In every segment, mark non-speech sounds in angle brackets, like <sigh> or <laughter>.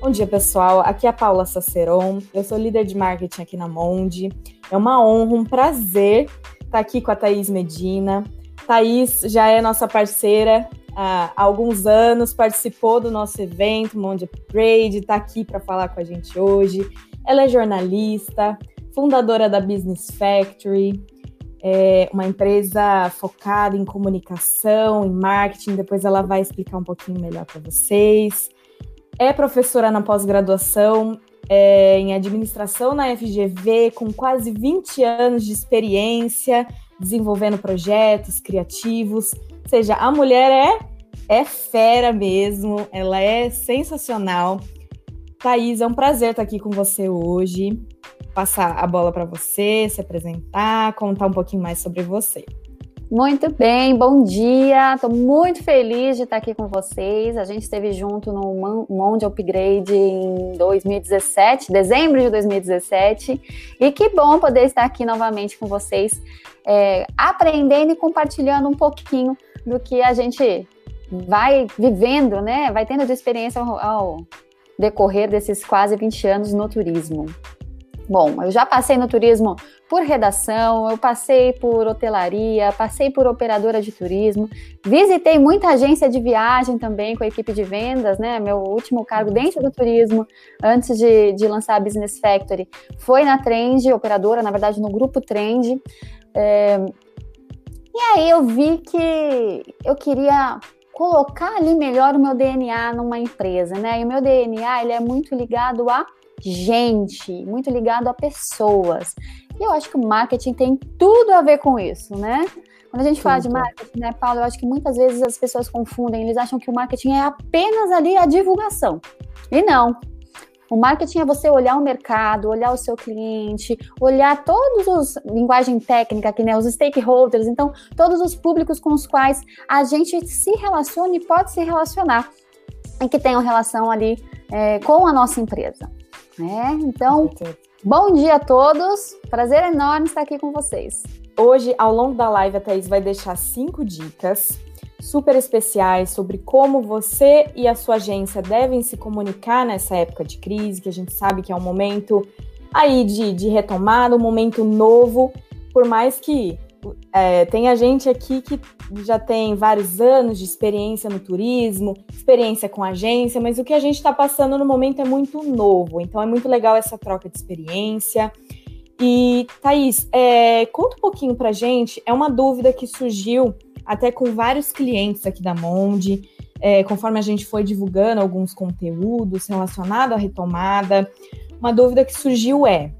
Bom dia, pessoal. Aqui é a Paula Saceron. Eu sou líder de marketing aqui na Monde. É uma honra, um prazer estar aqui com a Thaís Medina. Thaís já é nossa parceira há alguns anos, participou do nosso evento Monde Upgrade, está aqui para falar com a gente hoje. Ela é jornalista, fundadora da Business Factory, é uma empresa focada em comunicação, em marketing. Depois ela vai explicar um pouquinho melhor para vocês é professora na pós-graduação é, em administração na FGV, com quase 20 anos de experiência desenvolvendo projetos criativos. Ou seja, a mulher é, é fera mesmo, ela é sensacional. Thaís, é um prazer estar aqui com você hoje. Passar a bola para você, se apresentar, contar um pouquinho mais sobre você. Muito bem, bom dia. Estou muito feliz de estar aqui com vocês. A gente esteve junto no Monde Upgrade em 2017, dezembro de 2017. E que bom poder estar aqui novamente com vocês, é, aprendendo e compartilhando um pouquinho do que a gente vai vivendo, né? Vai tendo de experiência ao, ao decorrer desses quase 20 anos no turismo. Bom, eu já passei no turismo por redação, eu passei por hotelaria, passei por operadora de turismo, visitei muita agência de viagem também com a equipe de vendas, né? Meu último cargo dentro do turismo, antes de, de lançar a Business Factory, foi na Trend, operadora, na verdade, no grupo Trend. É... E aí eu vi que eu queria colocar ali melhor o meu DNA numa empresa, né? E o meu DNA ele é muito ligado a gente, muito ligado a pessoas. E eu acho que o marketing tem tudo a ver com isso, né? Quando a gente fala de marketing, né, Paulo, eu acho que muitas vezes as pessoas confundem, eles acham que o marketing é apenas ali a divulgação. E não. O marketing é você olhar o mercado, olhar o seu cliente, olhar todos os linguagem técnica aqui, né, os stakeholders, então todos os públicos com os quais a gente se relaciona e pode se relacionar e que tenham relação ali é, com a nossa empresa. Né? Então, bom dia a todos. Prazer enorme estar aqui com vocês. Hoje, ao longo da live, a Thaís vai deixar cinco dicas super especiais sobre como você e a sua agência devem se comunicar nessa época de crise, que a gente sabe que é um momento aí de, de retomada, um momento novo, por mais que é, tem a gente aqui que já tem vários anos de experiência no turismo, experiência com agência, mas o que a gente está passando no momento é muito novo, então é muito legal essa troca de experiência. E, Thaís, é, conta um pouquinho pra gente, é uma dúvida que surgiu até com vários clientes aqui da Monde, é, conforme a gente foi divulgando alguns conteúdos relacionados à retomada. Uma dúvida que surgiu é,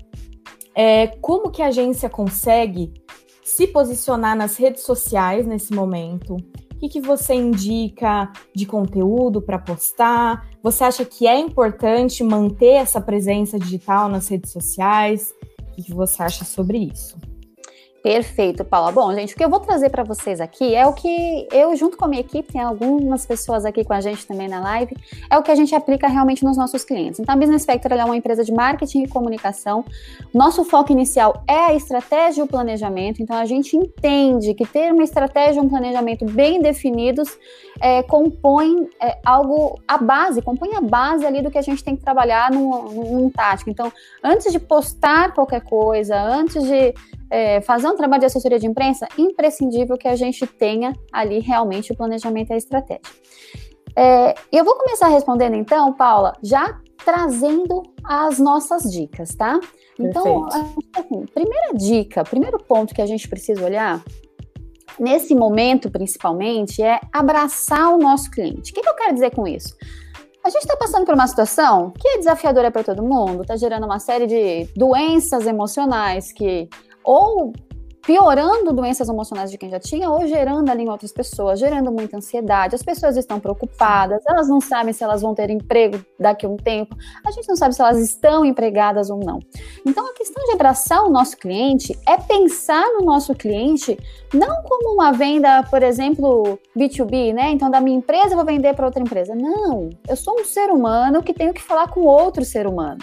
é como que a agência consegue se posicionar nas redes sociais nesse momento? O que, que você indica de conteúdo para postar? Você acha que é importante manter essa presença digital nas redes sociais? O que, que você acha sobre isso? Perfeito, Paula. Bom, gente, o que eu vou trazer para vocês aqui é o que eu, junto com a minha equipe, tem algumas pessoas aqui com a gente também na live, é o que a gente aplica realmente nos nossos clientes. Então, a Business Factor é uma empresa de marketing e comunicação. Nosso foco inicial é a estratégia e o planejamento. Então, a gente entende que ter uma estratégia e um planejamento bem definidos é, compõe é, algo, a base, compõe a base ali do que a gente tem que trabalhar num, num tático. Então, antes de postar qualquer coisa, antes de é, fazer um trabalho de assessoria de imprensa, imprescindível que a gente tenha ali realmente o planejamento e a estratégia. É, eu vou começar respondendo então, Paula, já trazendo as nossas dicas, tá? Então, assim, primeira dica, primeiro ponto que a gente precisa olhar nesse momento, principalmente, é abraçar o nosso cliente. O que, que eu quero dizer com isso? A gente está passando por uma situação que é desafiadora para todo mundo, está gerando uma série de doenças emocionais que ou piorando doenças emocionais de quem já tinha ou gerando ali em outras pessoas, gerando muita ansiedade. As pessoas estão preocupadas, elas não sabem se elas vão ter emprego daqui a um tempo, a gente não sabe se elas estão empregadas ou não. Então, a questão de abraçar o nosso cliente é pensar no nosso cliente não como uma venda, por exemplo, B2B, né? Então, da minha empresa eu vou vender para outra empresa. Não, eu sou um ser humano que tenho que falar com outro ser humano.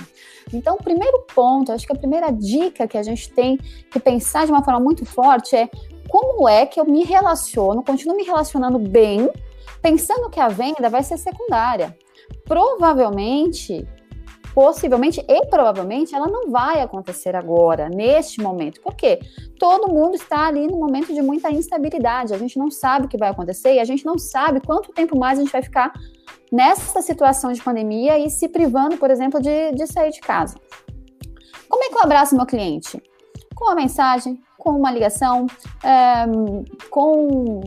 Então, o primeiro ponto, acho que a primeira dica que a gente tem que pensar de uma forma muito forte é como é que eu me relaciono, continuo me relacionando bem, pensando que a venda vai ser secundária. provavelmente possivelmente e provavelmente ela não vai acontecer agora, neste momento. Por quê? Todo mundo está ali no momento de muita instabilidade. A gente não sabe o que vai acontecer e a gente não sabe quanto tempo mais a gente vai ficar nessa situação de pandemia e se privando, por exemplo, de, de sair de casa. Como é que eu abraço meu cliente? Com uma mensagem, com uma ligação, é, com.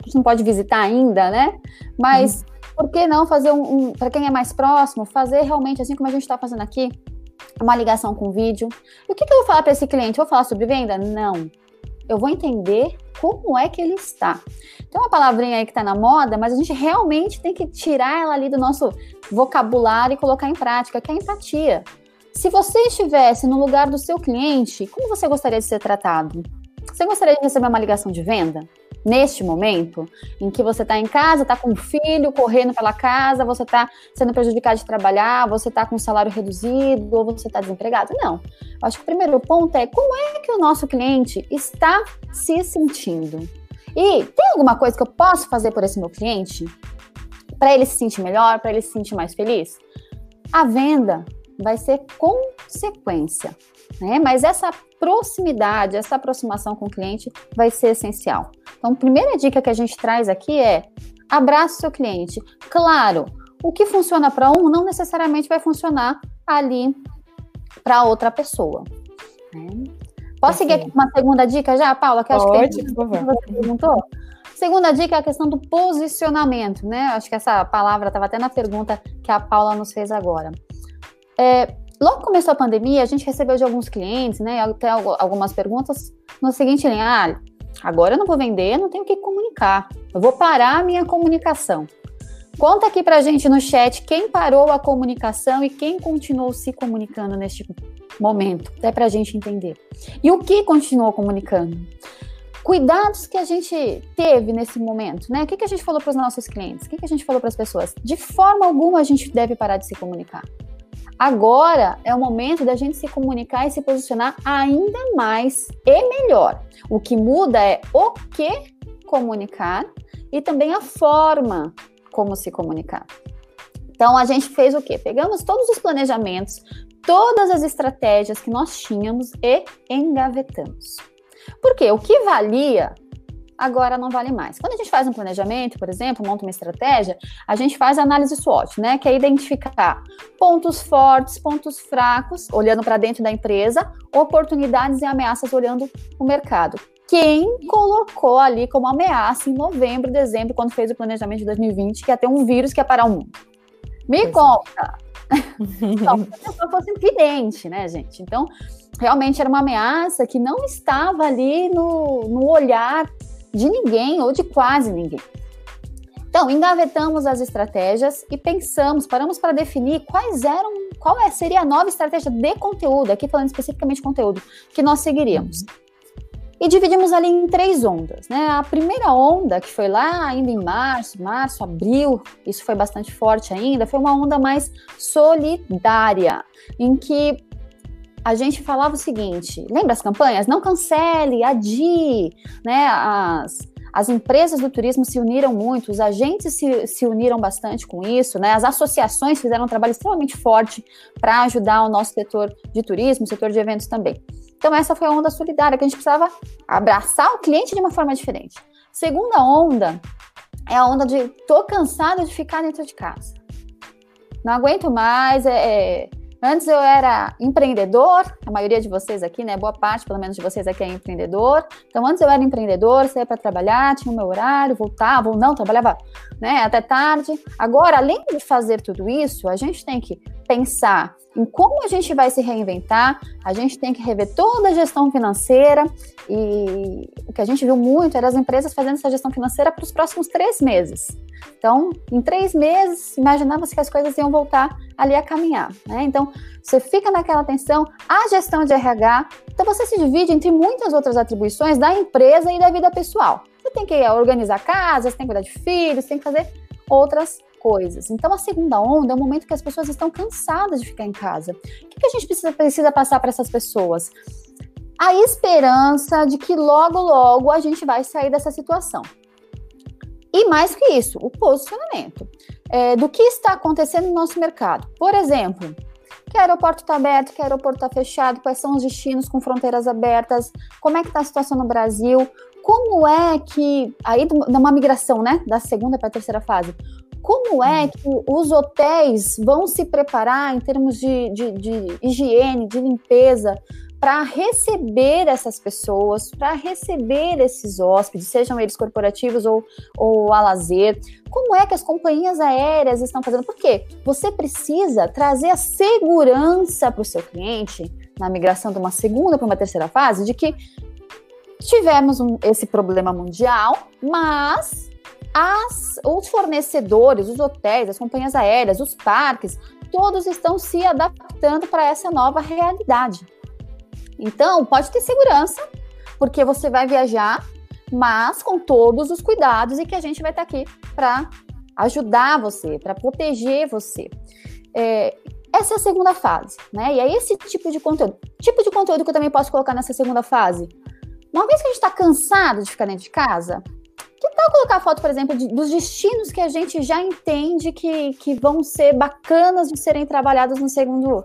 A gente não pode visitar ainda, né? Mas. Uhum por que não fazer um, um para quem é mais próximo, fazer realmente assim como a gente está fazendo aqui, uma ligação com vídeo. E o que, que eu vou falar para esse cliente? vou falar sobre venda? Não. Eu vou entender como é que ele está. Tem uma palavrinha aí que está na moda, mas a gente realmente tem que tirar ela ali do nosso vocabulário e colocar em prática, que é a empatia. Se você estivesse no lugar do seu cliente, como você gostaria de ser tratado? Você gostaria de receber uma ligação de venda? Neste momento, em que você está em casa, está com o filho correndo pela casa, você está sendo prejudicado de trabalhar, você está com salário reduzido ou você está desempregado? Não. Eu acho que o primeiro ponto é como é que o nosso cliente está se sentindo. E tem alguma coisa que eu posso fazer por esse meu cliente? Para ele se sentir melhor, para ele se sentir mais feliz? A venda vai ser consequência, né? Mas essa proximidade, essa aproximação com o cliente vai ser essencial. Então, a primeira dica que a gente traz aqui é abraça o seu cliente. Claro, o que funciona para um não necessariamente vai funcionar ali para outra pessoa. Né? Posso seguir aqui uma segunda dica já, Paula? Que Pode, acho que, por favor. você perguntou. Segunda dica é a questão do posicionamento, né? Acho que essa palavra estava até na pergunta que a Paula nos fez agora. É, logo começou a pandemia, a gente recebeu de alguns clientes, né? Até algumas perguntas no seguinte linha: ah, Agora eu não vou vender, não tenho o que comunicar. Eu vou parar a minha comunicação. Conta aqui pra gente no chat quem parou a comunicação e quem continuou se comunicando neste momento, até pra gente entender. E o que continuou comunicando? Cuidados que a gente teve nesse momento, né? O que, que a gente falou para os nossos clientes? O que, que a gente falou para as pessoas? De forma alguma a gente deve parar de se comunicar. Agora é o momento da gente se comunicar e se posicionar ainda mais e melhor. O que muda é o que comunicar e também a forma como se comunicar. Então a gente fez o quê? Pegamos todos os planejamentos, todas as estratégias que nós tínhamos e engavetamos. Porque o que valia agora não vale mais. Quando a gente faz um planejamento, por exemplo, monta uma estratégia, a gente faz a análise SWOT, né? Que é identificar pontos fortes, pontos fracos, olhando para dentro da empresa, oportunidades e ameaças olhando o mercado. Quem colocou ali como ameaça em novembro, dezembro, quando fez o planejamento de 2020, que ia ter um vírus que ia parar o mundo? Me pois é. conta! <laughs> Não, se a pessoa fosse evidente, né, gente? Então, realmente era uma ameaça que não estava ali no, no olhar de ninguém ou de quase ninguém. Então, engavetamos as estratégias e pensamos, paramos para definir quais eram, qual é, seria a nova estratégia de conteúdo, aqui falando especificamente conteúdo, que nós seguiríamos. E dividimos ali em três ondas, né? A primeira onda, que foi lá ainda em março, março, abril, isso foi bastante forte ainda, foi uma onda mais solidária, em que a gente falava o seguinte: lembra as campanhas? Não cancele, adie, né? As, as empresas do turismo se uniram muito, os agentes se, se uniram bastante com isso, né? As associações fizeram um trabalho extremamente forte para ajudar o nosso setor de turismo, setor de eventos também. Então, essa foi a onda solidária que a gente precisava abraçar o cliente de uma forma diferente. Segunda onda é a onda de tô cansada de ficar dentro de casa. Não aguento mais, é, é Antes eu era empreendedor, a maioria de vocês aqui, né? Boa parte, pelo menos, de vocês aqui é empreendedor. Então, antes eu era empreendedor, saía para trabalhar, tinha o meu horário, voltava ou não, trabalhava né, até tarde. Agora, além de fazer tudo isso, a gente tem que pensar em como a gente vai se reinventar, a gente tem que rever toda a gestão financeira e o que a gente viu muito era as empresas fazendo essa gestão financeira para os próximos três meses. Então, em três meses, imaginava-se que as coisas iam voltar ali a caminhar, né? Então, você fica naquela tensão, a gestão de RH, então você se divide entre muitas outras atribuições da empresa e da vida pessoal. Você tem que organizar casas, tem que cuidar de filhos, tem que fazer outras coisas. Então, a segunda onda é o momento que as pessoas estão cansadas de ficar em casa. O que, a gente precisa, precisa passar para essas pessoas? A esperança de que logo, logo a gente vai sair dessa situação. E mais que isso, o posicionamento é, do que está acontecendo no nosso mercado. Por exemplo, que aeroporto está aberto, que aeroporto está fechado, quais são os destinos com fronteiras abertas, como é que está a situação no Brasil, como é que, aí numa migração, né, da segunda para a terceira fase, como é que os hotéis vão se preparar em termos de, de, de higiene, de limpeza, para receber essas pessoas, para receber esses hóspedes, sejam eles corporativos ou, ou a lazer. Como é que as companhias aéreas estão fazendo? Porque você precisa trazer a segurança para o seu cliente na migração de uma segunda para uma terceira fase de que tivemos um, esse problema mundial, mas as, os fornecedores, os hotéis, as companhias aéreas, os parques, todos estão se adaptando para essa nova realidade. Então, pode ter segurança, porque você vai viajar, mas com todos os cuidados e que a gente vai estar aqui para ajudar você, para proteger você. É, essa é a segunda fase, né? E é esse tipo de conteúdo. Tipo de conteúdo que eu também posso colocar nessa segunda fase. Uma vez que a gente está cansado de ficar dentro de casa, tal colocar foto, por exemplo, de, dos destinos que a gente já entende que, que vão ser bacanas de serem trabalhados no segundo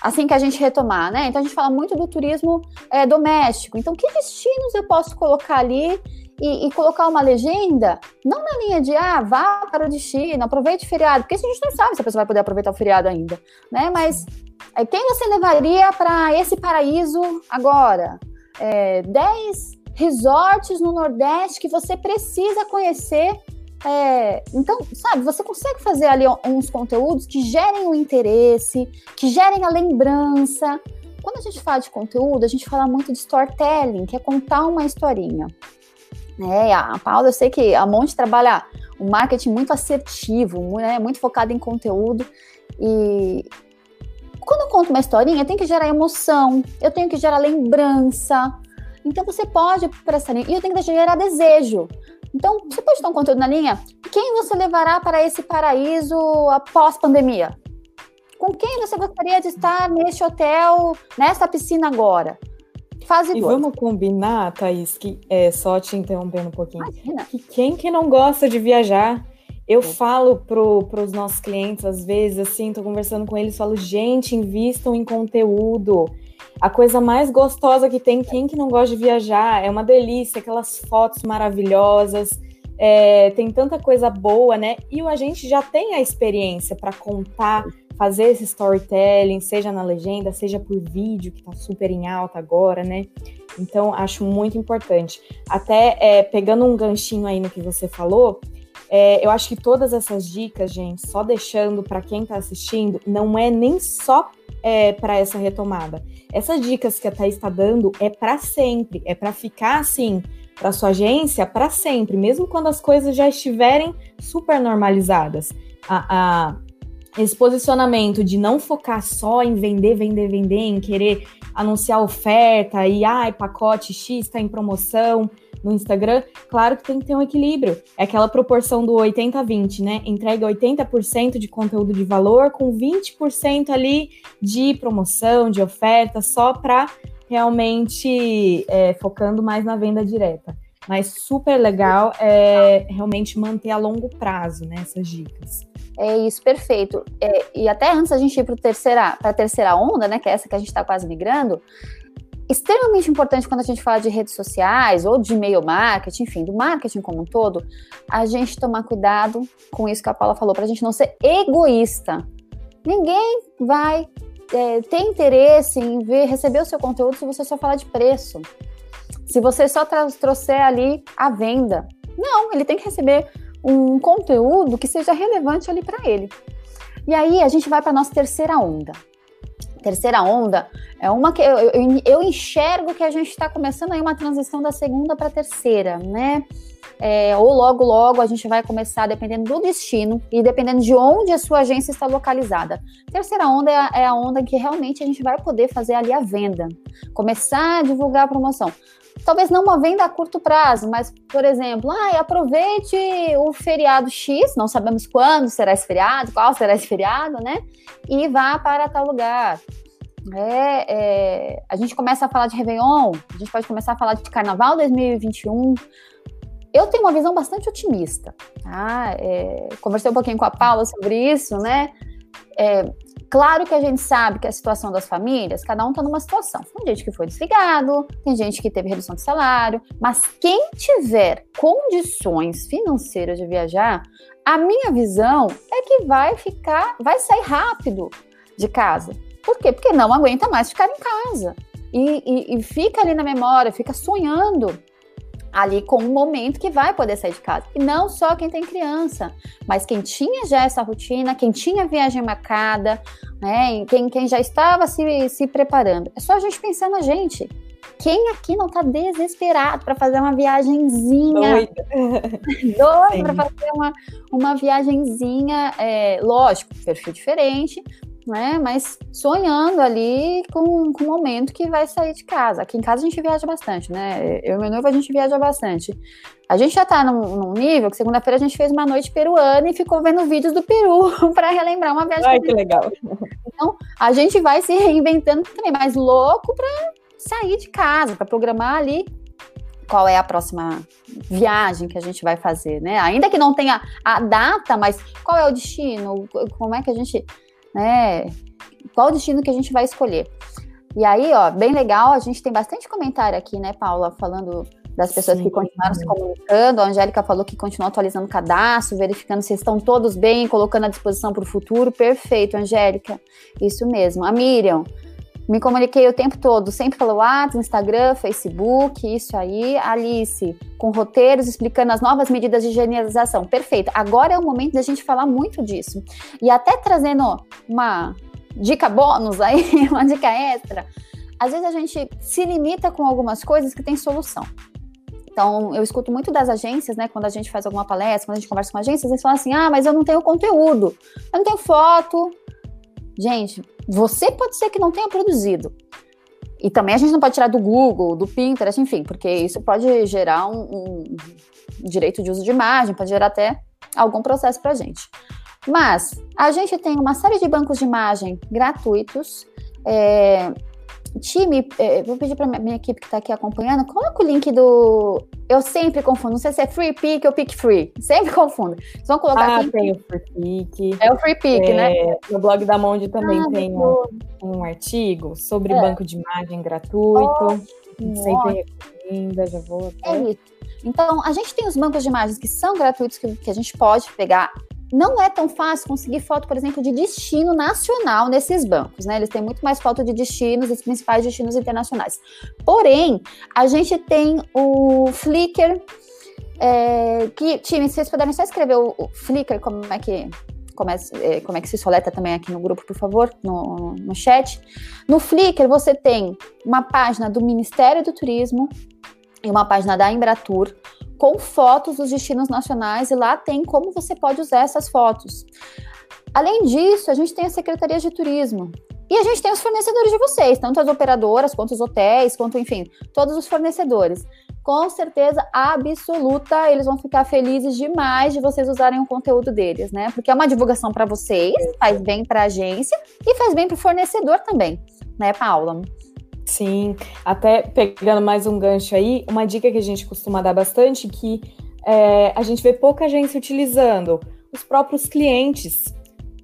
assim que a gente retomar, né? Então a gente fala muito do turismo é, doméstico. Então, que destinos eu posso colocar ali e, e, colocar uma legenda? Não na linha de ah, vá para o destino, aproveite o feriado, porque a gente não sabe se a pessoa vai poder aproveitar o feriado ainda, né? Mas é, quem você levaria para esse paraíso agora? É, 10 resorts no Nordeste que você precisa conhecer é, então, sabe, você consegue fazer ali uns conteúdos que gerem o interesse, que gerem a lembrança. Quando a gente fala de conteúdo, a gente fala muito de storytelling, que é contar uma historinha. É, a Paula, eu sei que a Monte trabalha um marketing muito assertivo, né, muito focado em conteúdo. E quando eu conto uma historinha, eu tenho que gerar emoção, eu tenho que gerar lembrança. Então você pode para essa linha. E eu tenho que gerar desejo. Então, você pode dar um conteúdo na linha? Quem você levará para esse paraíso após pandemia? Com quem você gostaria de estar neste hotel, nessa piscina agora? Fase e dois. vamos combinar, Thaís, que é só te interrompendo um pouquinho. Imagina. Que quem que não gosta de viajar? Eu falo para os nossos clientes, às vezes, assim, tô conversando com eles, falo, gente, invistam em conteúdo a coisa mais gostosa que tem, quem que não gosta de viajar? É uma delícia, aquelas fotos maravilhosas, é, tem tanta coisa boa, né? E a gente já tem a experiência para contar, fazer esse storytelling, seja na legenda, seja por vídeo, que tá super em alta agora, né? Então, acho muito importante. Até é, pegando um ganchinho aí no que você falou, é, eu acho que todas essas dicas, gente, só deixando para quem está assistindo, não é nem só é, para essa retomada. Essas dicas que a Thaís está dando é para sempre, é para ficar assim para sua agência para sempre, mesmo quando as coisas já estiverem super normalizadas. A, a, esse posicionamento de não focar só em vender, vender, vender, em querer anunciar oferta e ai, pacote X está em promoção no Instagram, claro que tem que ter um equilíbrio. É aquela proporção do 80-20, né? Entrega 80% de conteúdo de valor com 20% ali de promoção, de oferta, só para realmente é, focando mais na venda direta. Mas super legal é realmente manter a longo prazo né, essas dicas. É isso, perfeito. É, e até antes a gente ir para a terceira onda, né, que é essa que a gente está quase migrando, extremamente importante quando a gente fala de redes sociais ou de e-mail marketing, enfim, do marketing como um todo, a gente tomar cuidado com isso que a Paula falou, para a gente não ser egoísta. Ninguém vai é, ter interesse em ver, receber o seu conteúdo se você só falar de preço. Se você só trouxer ali a venda. Não, ele tem que receber um conteúdo que seja relevante ali para ele. E aí a gente vai para nossa terceira onda, terceira onda é uma que eu, eu, eu enxergo que a gente está começando aí uma transição da segunda para a terceira, né? É, ou logo, logo a gente vai começar, dependendo do destino e dependendo de onde a sua agência está localizada. Terceira onda é a, é a onda que realmente a gente vai poder fazer ali a venda, começar a divulgar a promoção talvez não uma venda a curto prazo, mas, por exemplo, ah, aproveite o feriado X, não sabemos quando será esse feriado, qual será esse feriado, né? E vá para tal lugar. É, é, a gente começa a falar de Réveillon, a gente pode começar a falar de Carnaval 2021. Eu tenho uma visão bastante otimista. Tá? É, conversei um pouquinho com a Paula sobre isso, né? É, claro que a gente sabe que a situação das famílias, cada um está numa situação. Tem gente que foi desligado, tem gente que teve redução de salário, mas quem tiver condições financeiras de viajar, a minha visão é que vai ficar, vai sair rápido de casa. Por quê? Porque não aguenta mais ficar em casa. E, e, e fica ali na memória, fica sonhando ali com um momento que vai poder sair de casa. E não só quem tem criança, mas quem tinha já essa rotina, quem tinha viagem marcada, né? Quem, quem já estava se, se preparando. É só a gente pensar na gente. Quem aqui não está desesperado para fazer uma viagenzinha? Doida. <laughs> Doida para fazer uma, uma viagenzinha, é, lógico, perfil diferente, né? Mas sonhando ali com, com o momento que vai sair de casa. Aqui em casa a gente viaja bastante, né? Eu e meu noivo a gente viaja bastante. A gente já tá num, num nível que segunda-feira a gente fez uma noite peruana e ficou vendo vídeos do Peru <laughs> para relembrar uma viagem. Ai, que legal. Então, a gente vai se reinventando também, mas louco para sair de casa, para programar ali qual é a próxima viagem que a gente vai fazer, né? Ainda que não tenha a data, mas qual é o destino? Como é que a gente né? Qual o destino que a gente vai escolher? E aí, ó, bem legal, a gente tem bastante comentário aqui, né, Paula, falando das pessoas Sim. que continuaram se comunicando. A Angélica falou que continua atualizando o cadastro, verificando se estão todos bem, colocando à disposição para o futuro. Perfeito, Angélica. Isso mesmo. A Miriam, me comuniquei o tempo todo, sempre pelo WhatsApp, Instagram, Facebook, isso aí. Alice, com roteiros explicando as novas medidas de higienização. Perfeito. Agora é o momento da gente falar muito disso. E até trazendo uma dica bônus aí, <laughs> uma dica extra. Às vezes a gente se limita com algumas coisas que tem solução. Então, eu escuto muito das agências, né? Quando a gente faz alguma palestra, quando a gente conversa com agências, eles falam assim: ah, mas eu não tenho conteúdo, eu não tenho foto. Gente, você pode ser que não tenha produzido. E também a gente não pode tirar do Google, do Pinterest, enfim, porque isso pode gerar um, um direito de uso de imagem, pode gerar até algum processo para a gente. Mas a gente tem uma série de bancos de imagem gratuitos. É, time, é, vou pedir para minha equipe que está aqui acompanhando, coloca o link do. Eu sempre confundo, não sei se é Free Pick ou Pick Free, sempre confundo. Vocês vão colocar ah, aqui. tem o Free Pick. É o Free Pick, é, né? No blog da Monde também ah, tem um, um, artigo sobre é. banco de imagem gratuito. Oh, sempre recomenda, já vou. Até... É isso. Então, a gente tem os bancos de imagens que são gratuitos, que, que a gente pode pegar não é tão fácil conseguir foto, por exemplo, de destino nacional nesses bancos, né? Eles têm muito mais foto de destinos, os principais destinos internacionais. Porém, a gente tem o Flickr, é, que, time, se vocês puderem só escrever o, o Flickr, como é que como é, como é, que se soleta também aqui no grupo, por favor, no, no chat. No Flickr, você tem uma página do Ministério do Turismo e uma página da Embratur com fotos dos destinos nacionais e lá tem como você pode usar essas fotos. Além disso, a gente tem a Secretaria de Turismo. E a gente tem os fornecedores de vocês, tanto as operadoras, quanto os hotéis, quanto, enfim, todos os fornecedores. Com certeza absoluta, eles vão ficar felizes demais de vocês usarem o conteúdo deles, né? Porque é uma divulgação para vocês, faz bem para a agência e faz bem para o fornecedor também, né, Paula? Sim, até pegando mais um gancho aí, uma dica que a gente costuma dar bastante que é, a gente vê pouca gente utilizando os próprios clientes.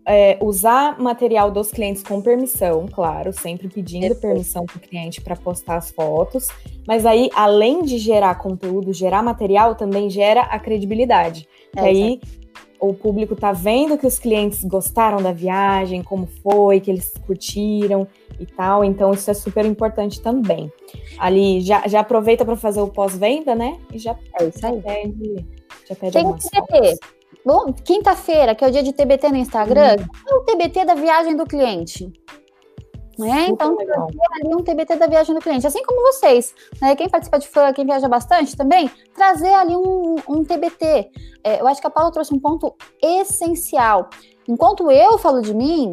É, usar material dos clientes com permissão, claro, sempre pedindo permissão para o cliente para postar as fotos. Mas aí, além de gerar conteúdo, gerar material, também gera a credibilidade. É, aí o público tá vendo que os clientes gostaram da viagem, como foi, que eles curtiram e tal. Então, isso é super importante também. Ali, já, já aproveita para fazer o pós-venda, né? E já, é isso aí. pede, já pede Tem TBT. Bom, quinta-feira, que é o dia de TBT no Instagram, hum. é o TBT da viagem do cliente. Né? Então, ali um TBT da viagem do cliente, assim como vocês, né? Quem participa de fã, quem viaja bastante também, trazer ali um, um TBT. É, eu acho que a Paula trouxe um ponto essencial. Enquanto eu falo de mim,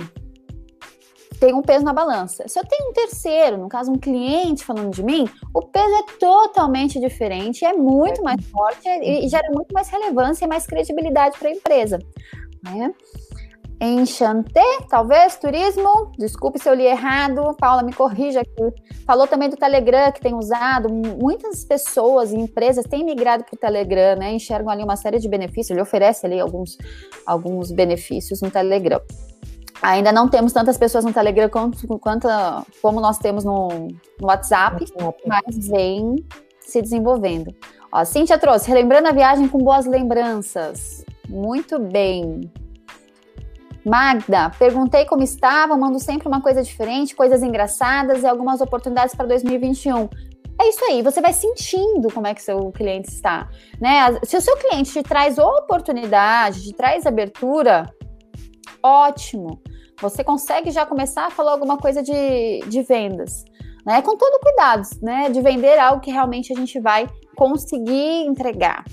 tem um peso na balança. Se eu tenho um terceiro, no caso um cliente falando de mim, o peso é totalmente diferente, é muito é. mais forte e, gera muito mais relevância e mais credibilidade para a empresa. Né? Enchanté, talvez, turismo. Desculpe se eu li errado. Paula, me corrija aqui. Falou também do Telegram, que tem usado. Muitas pessoas e empresas têm migrado para o Telegram, né? Enxergam ali uma série de benefícios. Ele oferece ali alguns, alguns benefícios no Telegram. Ainda não temos tantas pessoas no Telegram quanto, quanto como nós temos no, no WhatsApp, WhatsApp, mas vem se desenvolvendo. Ó, Cíntia trouxe, relembrando a viagem com boas lembranças. Muito bem. Magda, perguntei como estava, mando sempre uma coisa diferente, coisas engraçadas e algumas oportunidades para 2021. É isso aí, você vai sentindo como é que seu cliente está, né? Se o seu cliente te traz oportunidade, te traz abertura, ótimo. Você consegue já começar a falar alguma coisa de, de vendas, né? Com todo cuidado, né? De vender algo que realmente a gente vai conseguir entregar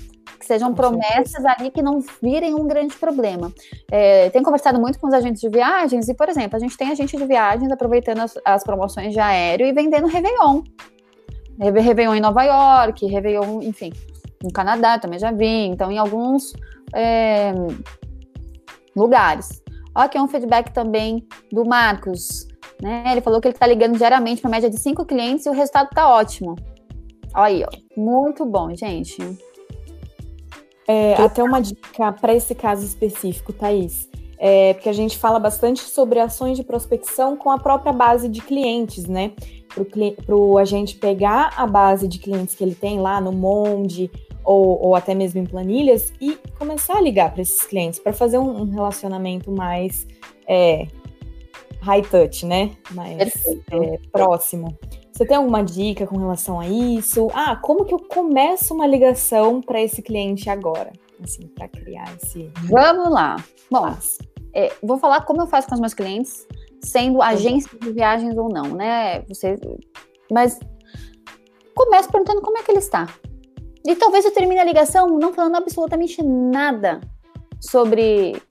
que sejam promessas ali que não virem um grande problema. É, tenho conversado muito com os agentes de viagens e, por exemplo, a gente tem agente de viagens aproveitando as, as promoções de aéreo e vendendo Réveillon. Réveillon em Nova York, Réveillon, enfim, no Canadá também já vi, então em alguns é, lugares. Ó, aqui é um feedback também do Marcos, né? Ele falou que ele está ligando diariamente para média de cinco clientes e o resultado está ótimo. Olha aí, ó. Muito bom, gente. É, até uma dica para esse caso específico, Thaís. É, porque a gente fala bastante sobre ações de prospecção com a própria base de clientes, né? Para o agente pegar a base de clientes que ele tem lá no Monde ou, ou até mesmo em planilhas e começar a ligar para esses clientes para fazer um, um, relacionamento mais é, high touch, né? Mais é, próximo. Você tem alguma dica com relação a isso? Ah, como que eu começo uma ligação para esse cliente agora? Assim, para criar esse. Vamos lá. Bom, é, vou falar como eu faço com os meus clientes, sendo agência de viagens ou não, né? Você, mas começo perguntando como é que ele está. E talvez eu termine a ligação não falando absolutamente nada sobre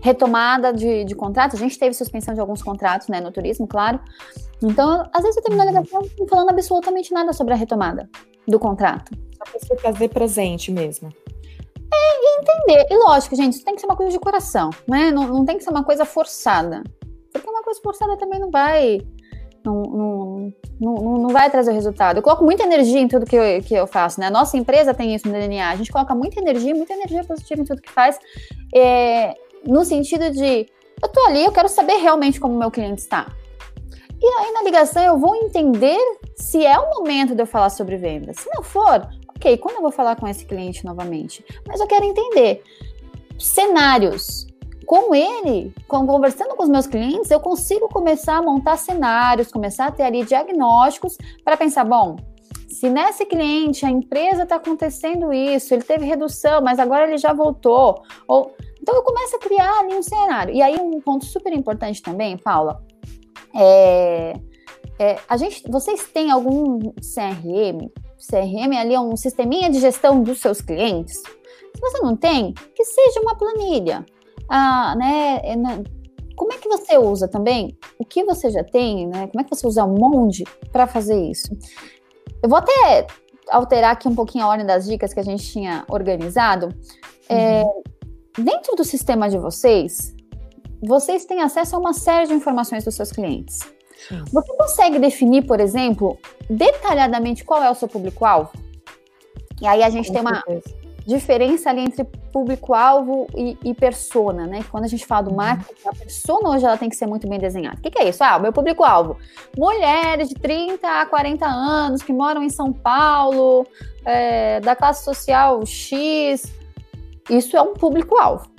retomada de, de contratos. A gente teve suspensão de alguns contratos, né, no turismo, claro. Então, às vezes eu termino a ligação não falando absolutamente nada sobre a retomada do contrato. Só para você fazer presente mesmo. É, e entender. E lógico, gente, isso tem que ser uma coisa de coração, né? Não, não tem que ser uma coisa forçada. Porque uma coisa forçada também não vai. Não, não, não, não, vai trazer o resultado. Eu coloco muita energia em tudo que eu, que eu faço, né? A nossa empresa tem isso no DNA. A gente coloca muita energia, muita energia positiva em tudo que faz. É, no sentido de eu tô ali, eu quero saber realmente como o meu cliente está. E aí na ligação eu vou entender se é o momento de eu falar sobre vendas. Se não for, ok, quando eu vou falar com esse cliente novamente? Mas eu quero entender cenários. Com ele, conversando com os meus clientes, eu consigo começar a montar cenários, começar a ter ali diagnósticos para pensar, bom, se nesse cliente a empresa está acontecendo isso, ele teve redução, mas agora ele já voltou, ou então eu começo a criar ali um cenário. E aí um ponto super importante também, Paula, é, é, a gente, vocês têm algum CRM? CRM ali é um sisteminha de gestão dos seus clientes. Se você não tem, que seja uma planilha. Ah, né, é, como é que você usa também? O que você já tem, né? Como é que você usa um monte para fazer isso? Eu vou até alterar aqui um pouquinho a ordem das dicas que a gente tinha organizado. É, uhum. É, dentro do sistema de vocês, vocês têm acesso a uma série de informações dos seus clientes. Sim. Você consegue definir, por exemplo, detalhadamente qual é o seu público-alvo? E aí a gente Com tem uma diferença ali entre público-alvo e, e, persona, né? Quando a gente fala do uhum. marketing, a persona hoje ela tem que ser muito bem desenhada. O que, que é isso? Ah, o meu público-alvo. Mulheres de 30 a 40 anos que moram em São Paulo, é, da classe social X. Isso é um público-alvo.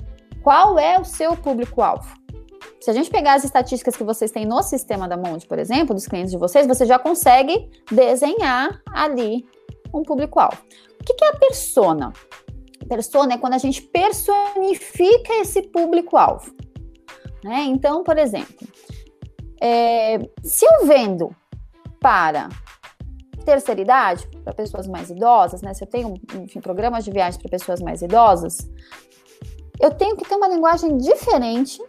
Qual é o seu público-alvo? Se a gente pegar as estatísticas que vocês têm no sistema da Monte, por exemplo, dos clientes de vocês, você já consegue desenhar ali um público-alvo. O que é a persona? Persona é quando a gente personifica esse público-alvo. Né? Então, por exemplo, é, se eu vendo para terceira idade, para pessoas mais idosas, né? Se eu tenho, enfim, programas de viagem para pessoas mais idosas, eu tenho que ter uma linguagem diferente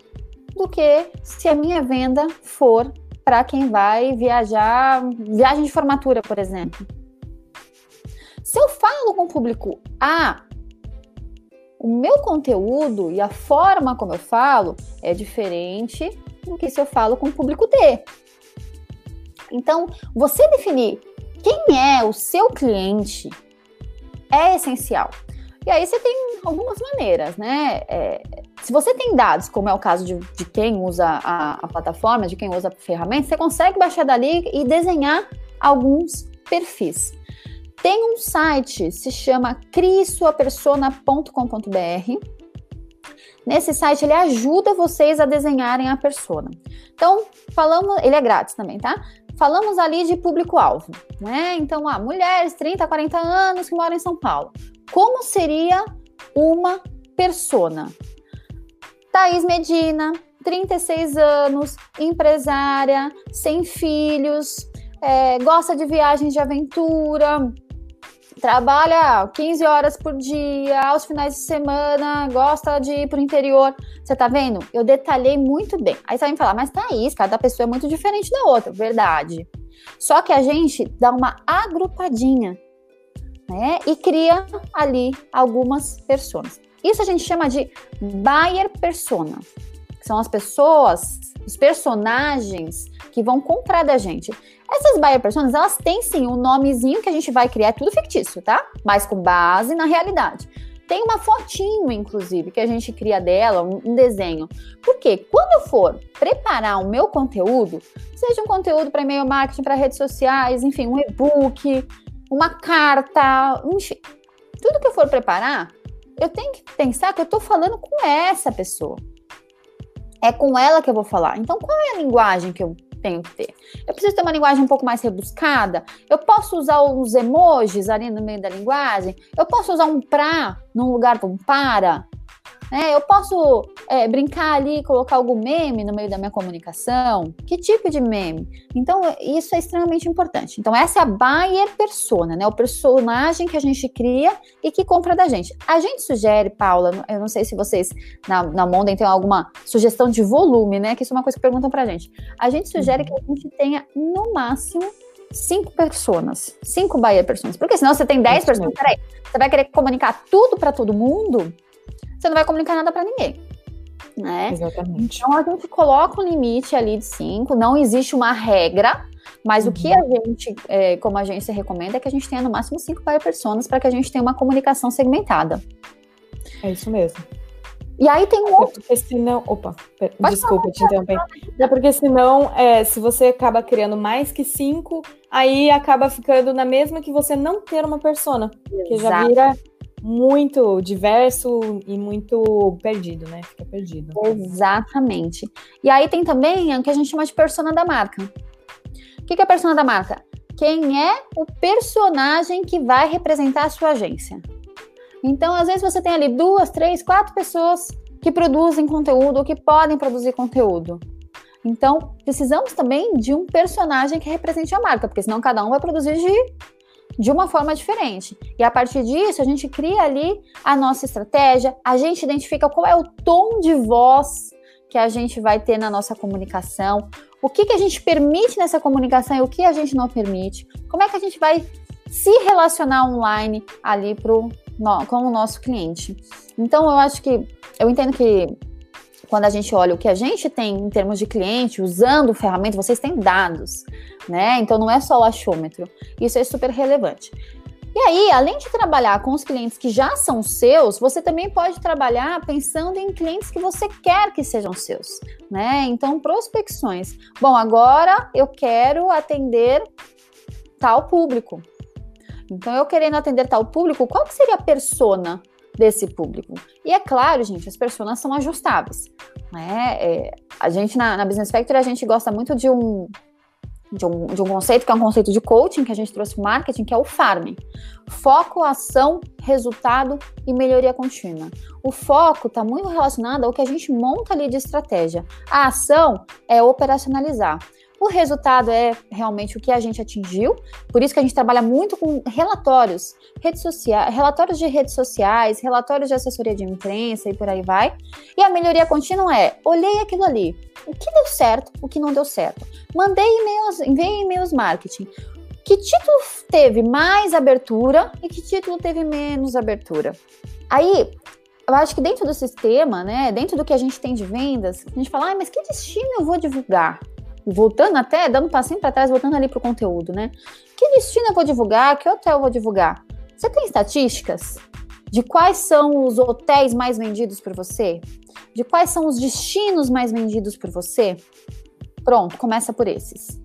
do que se a minha venda for para quem vai viajar, viagem de formatura, por exemplo. Se eu falo com o público A, o meu conteúdo e a forma como eu falo é diferente do que se eu falo com o público D. Então, você definir quem é o seu cliente é essencial. E aí você tem algumas maneiras, né? É, se você tem dados, como é o caso de, de quem usa a, a, plataforma, de quem usa a ferramenta, você consegue baixar dali e desenhar alguns perfis. Tem um site, se chama criesuapersona.com.br. Nesse site ele ajuda vocês a desenharem a persona. Então, falamos, ele é grátis também, tá? Falamos ali de público-alvo, né? Então, ah, mulheres 30 a 40 anos que moram em São Paulo. Como seria uma persona? Thaís Medina, 36 anos, empresária, sem filhos, é, gosta de viagens de aventura, trabalha 15 horas por dia, aos finais de semana, gosta de ir pro interior. Você tá vendo? Eu detalhei muito bem. Aí você vai me falar, mas Thaís, cada pessoa é muito diferente da outra. Verdade. Só que a gente dá uma agrupadinha, né? E cria ali algumas pessoas. Isso a gente chama de buyer persona. Que são as pessoas, os personagens que vão comprar da gente. Essas buyer personas, elas têm sim um nomezinho que a gente vai criar, é tudo fictício, tá? Mas com base na realidade. Tem uma fotinho, inclusive, que a gente cria dela, um, desenho. Porque quando eu for preparar o meu conteúdo, seja um conteúdo para e-mail marketing, para redes sociais, enfim, um e-book, uma carta, enfim, tudo que eu for preparar, eu tenho que pensar que eu estou falando com essa pessoa. É com ela que eu vou falar. Então, qual é a linguagem que eu tenho que ter. Eu preciso ter uma linguagem um pouco mais rebuscada. Eu posso usar os emojis ali no meio da linguagem. Eu posso usar um pra no lugar de um para. É, eu posso é, brincar ali, colocar algum meme no meio da minha comunicação? Que tipo de meme? Então, isso é extremamente importante. Então, essa é a buyer persona, né? O personagem que a gente cria e que compra da gente. A gente sugere, Paula, eu não sei se vocês na, na Monden tem alguma sugestão de volume, né? Que isso é uma coisa que perguntam pra gente. A gente sugere que a gente tenha, no máximo, cinco pessoas, cinco buyer personas. Porque senão você tem dez pessoas, peraí, você vai querer comunicar tudo para todo mundo? você não vai comunicar nada para ninguém. Né? Exatamente. Então a gente coloca um limite ali de cinco, não existe uma regra, mas uhum. o que uhum. a gente, é, como agência, recomenda é que a gente tenha no máximo cinco buyer personas para que a gente tenha uma comunicação segmentada. É isso mesmo. E aí tem um outro. Porque senão. Opa, desculpa te interromper. É porque senão, é, se você acaba criando mais que cinco, aí acaba ficando na mesma que você não ter uma persona. Exato. Que já vira muito diverso e muito perdido, né? Fica perdido. Exatamente. E aí tem também o que a gente chama de persona da marca. O que é a persona da marca? Quem é o personagem que vai representar a sua agência? Então, às vezes você tem ali duas, três, quatro pessoas que produzem conteúdo ou que podem produzir conteúdo. Então, precisamos também de um personagem que represente a marca, porque senão cada um vai produzir de de uma forma diferente. E a partir disso, a gente cria ali a nossa estratégia, a gente identifica qual é o tom de voz que a gente vai ter na nossa comunicação, o que, que a gente permite nessa comunicação e o que a gente não permite, como é que a gente vai se relacionar online ali pro, no, com o nosso cliente. Então, eu acho que, eu entendo que quando a gente olha o que a gente tem em termos de cliente, usando ferramenta, vocês têm dados, né? Então não é só o achômetro. Isso é super relevante. E aí, além de trabalhar com os clientes que já são seus, você também pode trabalhar pensando em clientes que você quer que sejam seus, né? Então, prospecções. Bom, agora eu quero atender tal público. Então, eu querendo atender tal público, qual que seria a persona desse público. E é claro, gente, as pessoas são ajustáveis. Né? É, a gente na, na Business Factory, a gente gosta muito de um, de um, de um conceito que é um conceito de coaching que a gente trouxe marketing, que é o FARM. Foco, ação, resultado e melhoria contínua. O foco está muito relacionado ao que a gente monta ali de estratégia. A ação é operacionalizar. O resultado é realmente o que a gente atingiu, por isso que a gente trabalha muito com relatórios, redes sociais, relatórios de redes sociais, relatórios de assessoria de imprensa e por aí vai. E a melhoria contínua é: olhei aquilo ali, o que deu certo, o que não deu certo. Mandei e-mails, enviei e-mails marketing. Que título teve mais abertura e que título teve menos abertura? Aí eu acho que dentro do sistema, né, dentro do que a gente tem de vendas, a gente fala, ah, mas que destino eu vou divulgar? Voltando até, dando um passinho para trás, voltando ali para o conteúdo, né? Que destino eu vou divulgar? Que hotel eu vou divulgar? Você tem estatísticas de quais são os hotéis mais vendidos por você? De quais são os destinos mais vendidos por você? Pronto, começa por esses.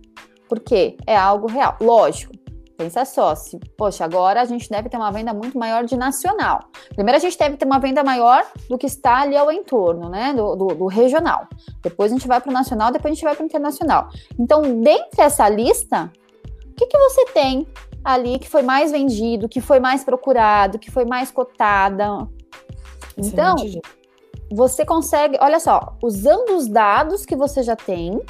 Porque é algo real. Lógico, Pensa só, se, poxa, agora a gente deve ter uma venda muito maior de nacional. Primeiro a gente deve ter uma venda maior do que está ali ao entorno, né, do, do, do regional. Depois a gente vai para o nacional, depois a gente vai para o internacional. Então, dentre essa lista, o que, que você tem ali que foi mais vendido, que foi mais procurado, que foi mais cotada? Então, você consegue, olha só, usando os dados que você já tem,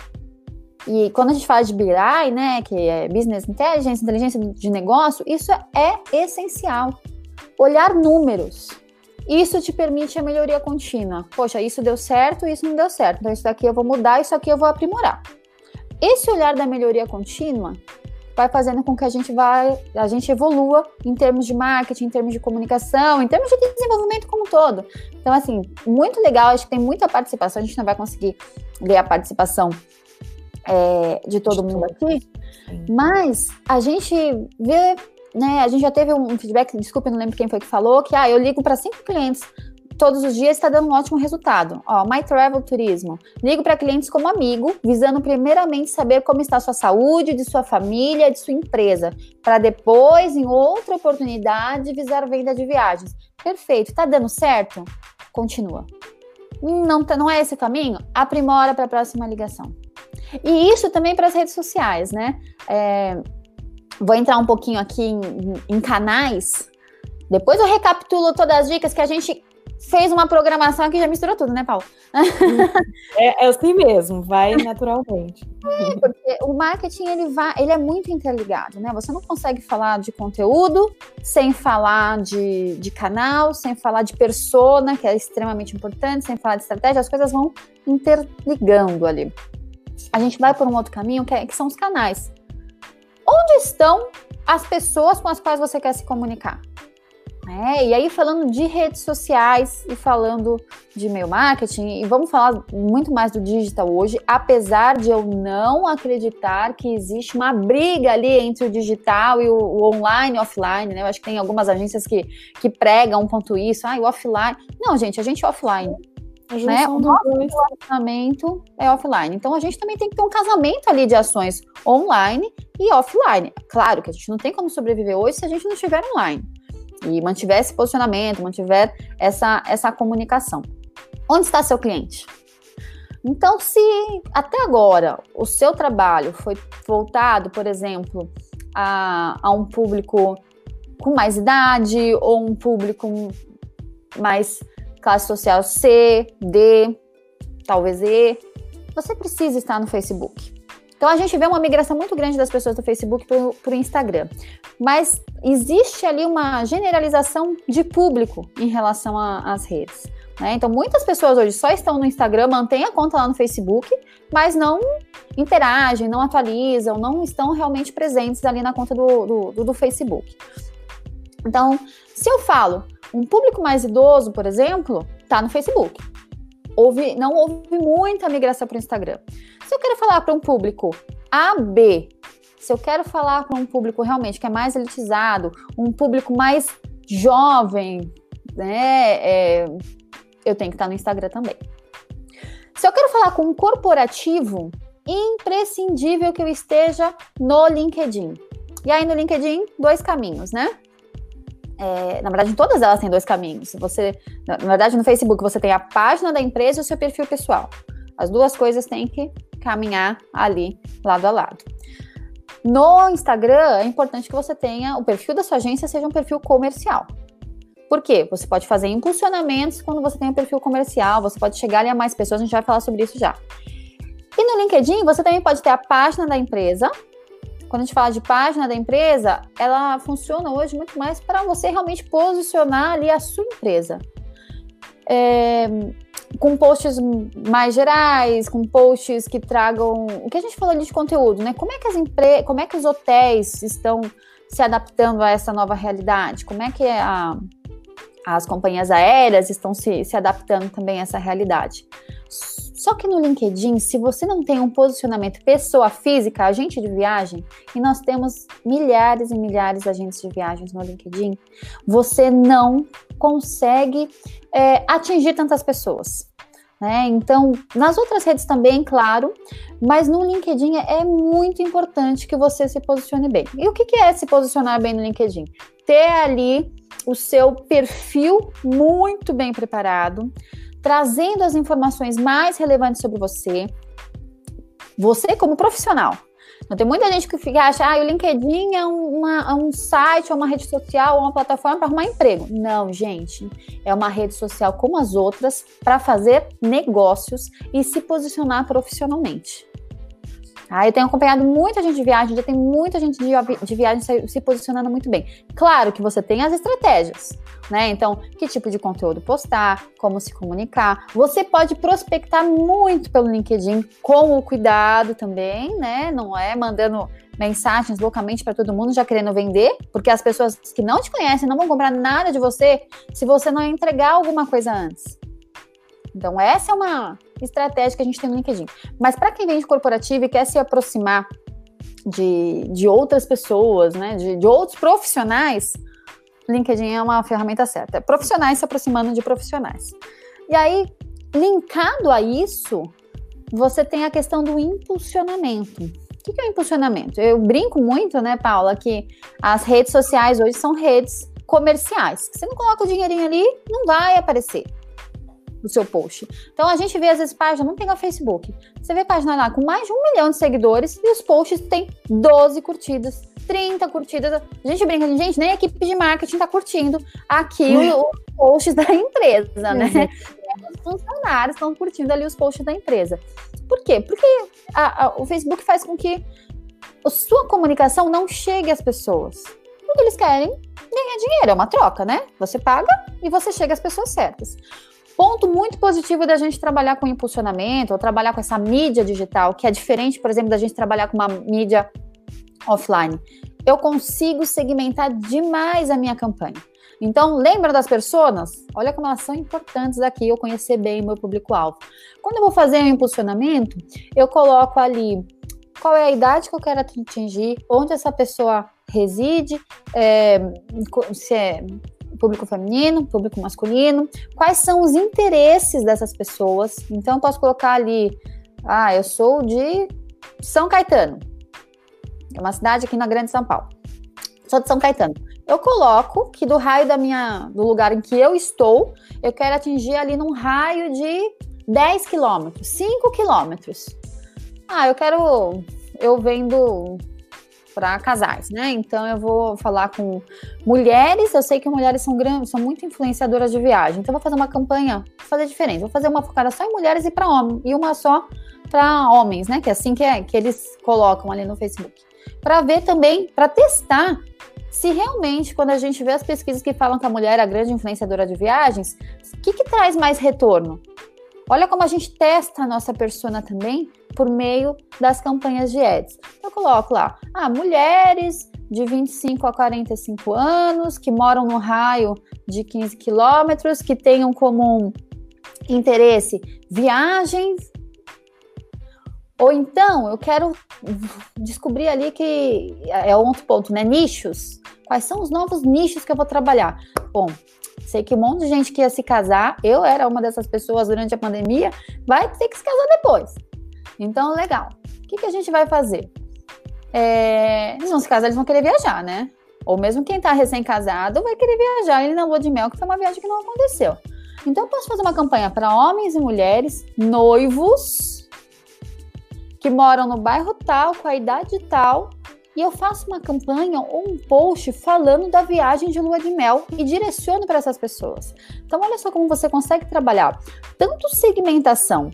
e quando a gente fala de BI, né, que é Business Intelligence, inteligência de negócio, isso é essencial. Olhar números. Isso te permite a melhoria contínua. Poxa, isso deu certo, isso não deu certo. Então, isso daqui eu vou mudar, isso aqui eu vou aprimorar. Esse olhar da melhoria contínua vai fazendo com que a gente vai, a gente evolua em termos de marketing, em termos de comunicação, em termos de desenvolvimento como um todo. Então, assim, muito legal, acho que tem muita participação, a gente não vai conseguir ver a participação é, de todo mundo aqui, mas a gente vê, né, a gente já teve um feedback, desculpa, não lembro quem foi que falou, que ah, eu ligo para cinco clientes todos os dias está dando um ótimo resultado. Ó, My Travel Turismo. Ligo para clientes como amigo, visando primeiramente saber como está a sua saúde, de sua família, de sua empresa, para depois, em outra oportunidade, visar venda de viagens. Perfeito. Está dando certo? Continua. Não, tá, não é esse o caminho? Aprimora para a próxima ligação. E isso também para as redes sociais, né? É, vou entrar um pouquinho aqui em, em canais. Depois eu recapitulo todas as dicas que a gente fez uma programação que já misturou tudo, né, Paulo? É, é assim mesmo, vai naturalmente. <laughs> É, porque o marketing ele vai, ele é muito interligado, né? Você não consegue falar de conteúdo sem falar de, de canal, sem falar de persona, que é extremamente importante, sem falar de estratégia, as coisas vão interligando ali a gente vai por um outro caminho, que, é, que são os canais. Onde estão as pessoas com as quais você quer se comunicar? É, e aí, falando de redes sociais e falando de e-mail marketing, e vamos falar muito mais do digital hoje, apesar de eu não acreditar que existe uma briga ali entre o digital e o, o online e offline, né? Eu acho que tem algumas agências que, que pregam um ponto isso, ah, o offline. Não, gente, a gente é offline. Né? O nosso relacionamento é offline. Então a gente também tem que ter um casamento ali de ações online e offline. Claro que a gente não tem como sobreviver hoje se a gente não estiver online. E mantiver esse posicionamento, mantiver essa, essa comunicação. Onde está seu cliente? Então, se até agora o seu trabalho foi voltado, por exemplo, a, a um público com mais idade ou um público mais classe social C, D, talvez E, você precisa estar no Facebook. Então a gente vê uma migração muito grande das pessoas do Facebook para o Instagram. Mas existe ali uma generalização de público em relação às redes. Né? Então muitas pessoas hoje só estão no Instagram, mantêm a conta lá no Facebook, mas não interagem, não atualizam, não estão realmente presentes ali na conta do, do, do Facebook. Então, se eu falo, um público mais idoso, por exemplo, está no Facebook. Houve, não houve muita migração para o Instagram. Se eu quero falar para um público AB, se eu quero falar para um público realmente que é mais elitizado, um público mais jovem, né, é, eu tenho que estar no Instagram também. Se eu quero falar com um corporativo, imprescindível que eu esteja no LinkedIn. E aí no LinkedIn, dois caminhos, né? É, na verdade, todas elas têm dois caminhos. Você, na, verdade, no Facebook você tem a página da empresa e o seu perfil pessoal. As duas coisas têm que caminhar ali lado a lado. No Instagram, é importante que você tenha o perfil da sua agência seja um perfil comercial. Por quê? Você pode fazer impulsionamentos quando você tem um perfil comercial, você pode chegar ali a mais pessoas, a gente vai falar sobre isso já. E no LinkedIn, você também pode ter a página da empresa, quando a gente fala de página da empresa, ela funciona hoje muito mais para você realmente posicionar ali a sua empresa. É, com posts mais gerais, com posts que tragam o que a gente falou ali de conteúdo, né? Como é que as empresas, como é que os hotéis estão se adaptando a essa nova realidade? Como é que a, as companhias aéreas estão se, se adaptando também a essa realidade. Só que no LinkedIn, se você não tem um posicionamento pessoa física, agente de viagem, e nós temos milhares e milhares de agentes de viagens no LinkedIn, você não consegue é, atingir tantas pessoas. Né? Então, nas outras redes também, claro, mas no LinkedIn é muito importante que você se posicione bem. E o que é se posicionar bem no LinkedIn? Ter ali o seu perfil muito bem preparado, trazendo as informações mais relevantes sobre você, você como profissional. Então, tem muita gente que fica, acha, ah, o LinkedIn é, uma, é um site, é uma rede social, é uma plataforma para arrumar emprego. Não, gente. É uma rede social como as outras para fazer negócios e se posicionar profissionalmente. Ah, eu tenho acompanhado muita gente de viagem, já tem muita gente de, de viagem se, se, posicionando muito bem. Claro que você tem as estratégias, né? Então, que tipo de conteúdo postar, como se comunicar. Você pode prospectar muito pelo LinkedIn, com o cuidado também, né? Não é mandando mensagens loucamente para todo mundo já querendo vender, porque as pessoas que não te conhecem não vão comprar nada de você se você não entregar alguma coisa antes. Então, essa é uma estratégia que a gente tem no LinkedIn. Mas para quem vem de corporativo e quer se aproximar de, de outras pessoas, né, de, de outros profissionais, LinkedIn é uma ferramenta certa. É profissionais se aproximando de profissionais. E aí, linkado a isso, você tem a questão do impulsionamento. O que é o impulsionamento? Eu brinco muito, né, Paula, que as redes sociais hoje são redes comerciais. Você não coloca o dinheirinho ali, não vai aparecer no seu post. Então a gente vê às vezes página, não tem o Facebook. Você vê página lá com mais de um milhão de seguidores e os posts têm 12 curtidas, 30 curtidas. A gente brinca, gente, nem a equipe de marketing tá curtindo aqui uhum. os posts da empresa, né? Uhum. Os funcionários estão curtindo ali os posts da empresa. Por quê? Porque a, a, o Facebook faz com que a sua comunicação não chegue às pessoas. Porque eles querem ganhar dinheiro, é uma troca, né? Você paga e você chega às pessoas certas. Ponto muito positivo da gente trabalhar com impulsionamento, ou trabalhar com essa mídia digital, que é diferente, por exemplo, da gente trabalhar com uma mídia offline. Eu consigo segmentar demais a minha campanha. Então, lembra das pessoas? Olha como elas são importantes aqui, eu conhecer bem o meu público-alvo. Quando eu vou fazer um impulsionamento, eu coloco ali qual é a idade que eu quero atingir, onde essa pessoa reside, é, se é público feminino, público masculino, quais são os interesses dessas pessoas. Então, eu posso colocar ali, ah, eu sou de São Caetano, é uma cidade aqui na Grande São Paulo. Sou de São Caetano. Eu coloco que do raio da minha, do lugar em que eu estou, eu quero atingir ali num raio de 10 quilômetros, 5 quilômetros. Ah, eu quero, eu vendo para casais, né? Então eu vou falar com mulheres, eu sei que mulheres são grandes, são muito influenciadoras de viagem. Então eu vou fazer uma campanha, fazer diferente. Vou fazer uma focada só em mulheres e para homens e uma só para homens, né? Que é assim que, é, que eles colocam ali no Facebook. Para ver também, para testar se realmente, quando a gente vê as pesquisas que falam que a mulher é a grande influenciadora de viagens, o que, que traz mais retorno? Olha como a gente testa a nossa persona também por meio das campanhas de ads. Eu coloco lá, ah, mulheres de 25 a 45 anos, que moram no raio de 15 quilômetros, que tenham como interesse viagens. Ou então, eu quero descobrir ali que é outro ponto, né? Nichos. Quais são os novos nichos que eu vou trabalhar? Bom, Sei que um monte de gente que ia se casar, eu era uma dessas pessoas durante a pandemia, vai ter que se casar depois. Então, legal. O que, que a gente vai fazer? É, eles vão se casar, eles vão querer viajar, né? Ou mesmo quem tá recém-casado vai querer viajar ele na lua de mel, que foi uma viagem que não aconteceu. Então, eu posso fazer uma campanha para homens e mulheres noivos que moram no bairro tal, com a idade tal, e eu faço uma campanha ou um post falando da viagem de lua de mel e direciono para essas pessoas. Então, olha só como você consegue trabalhar tanto segmentação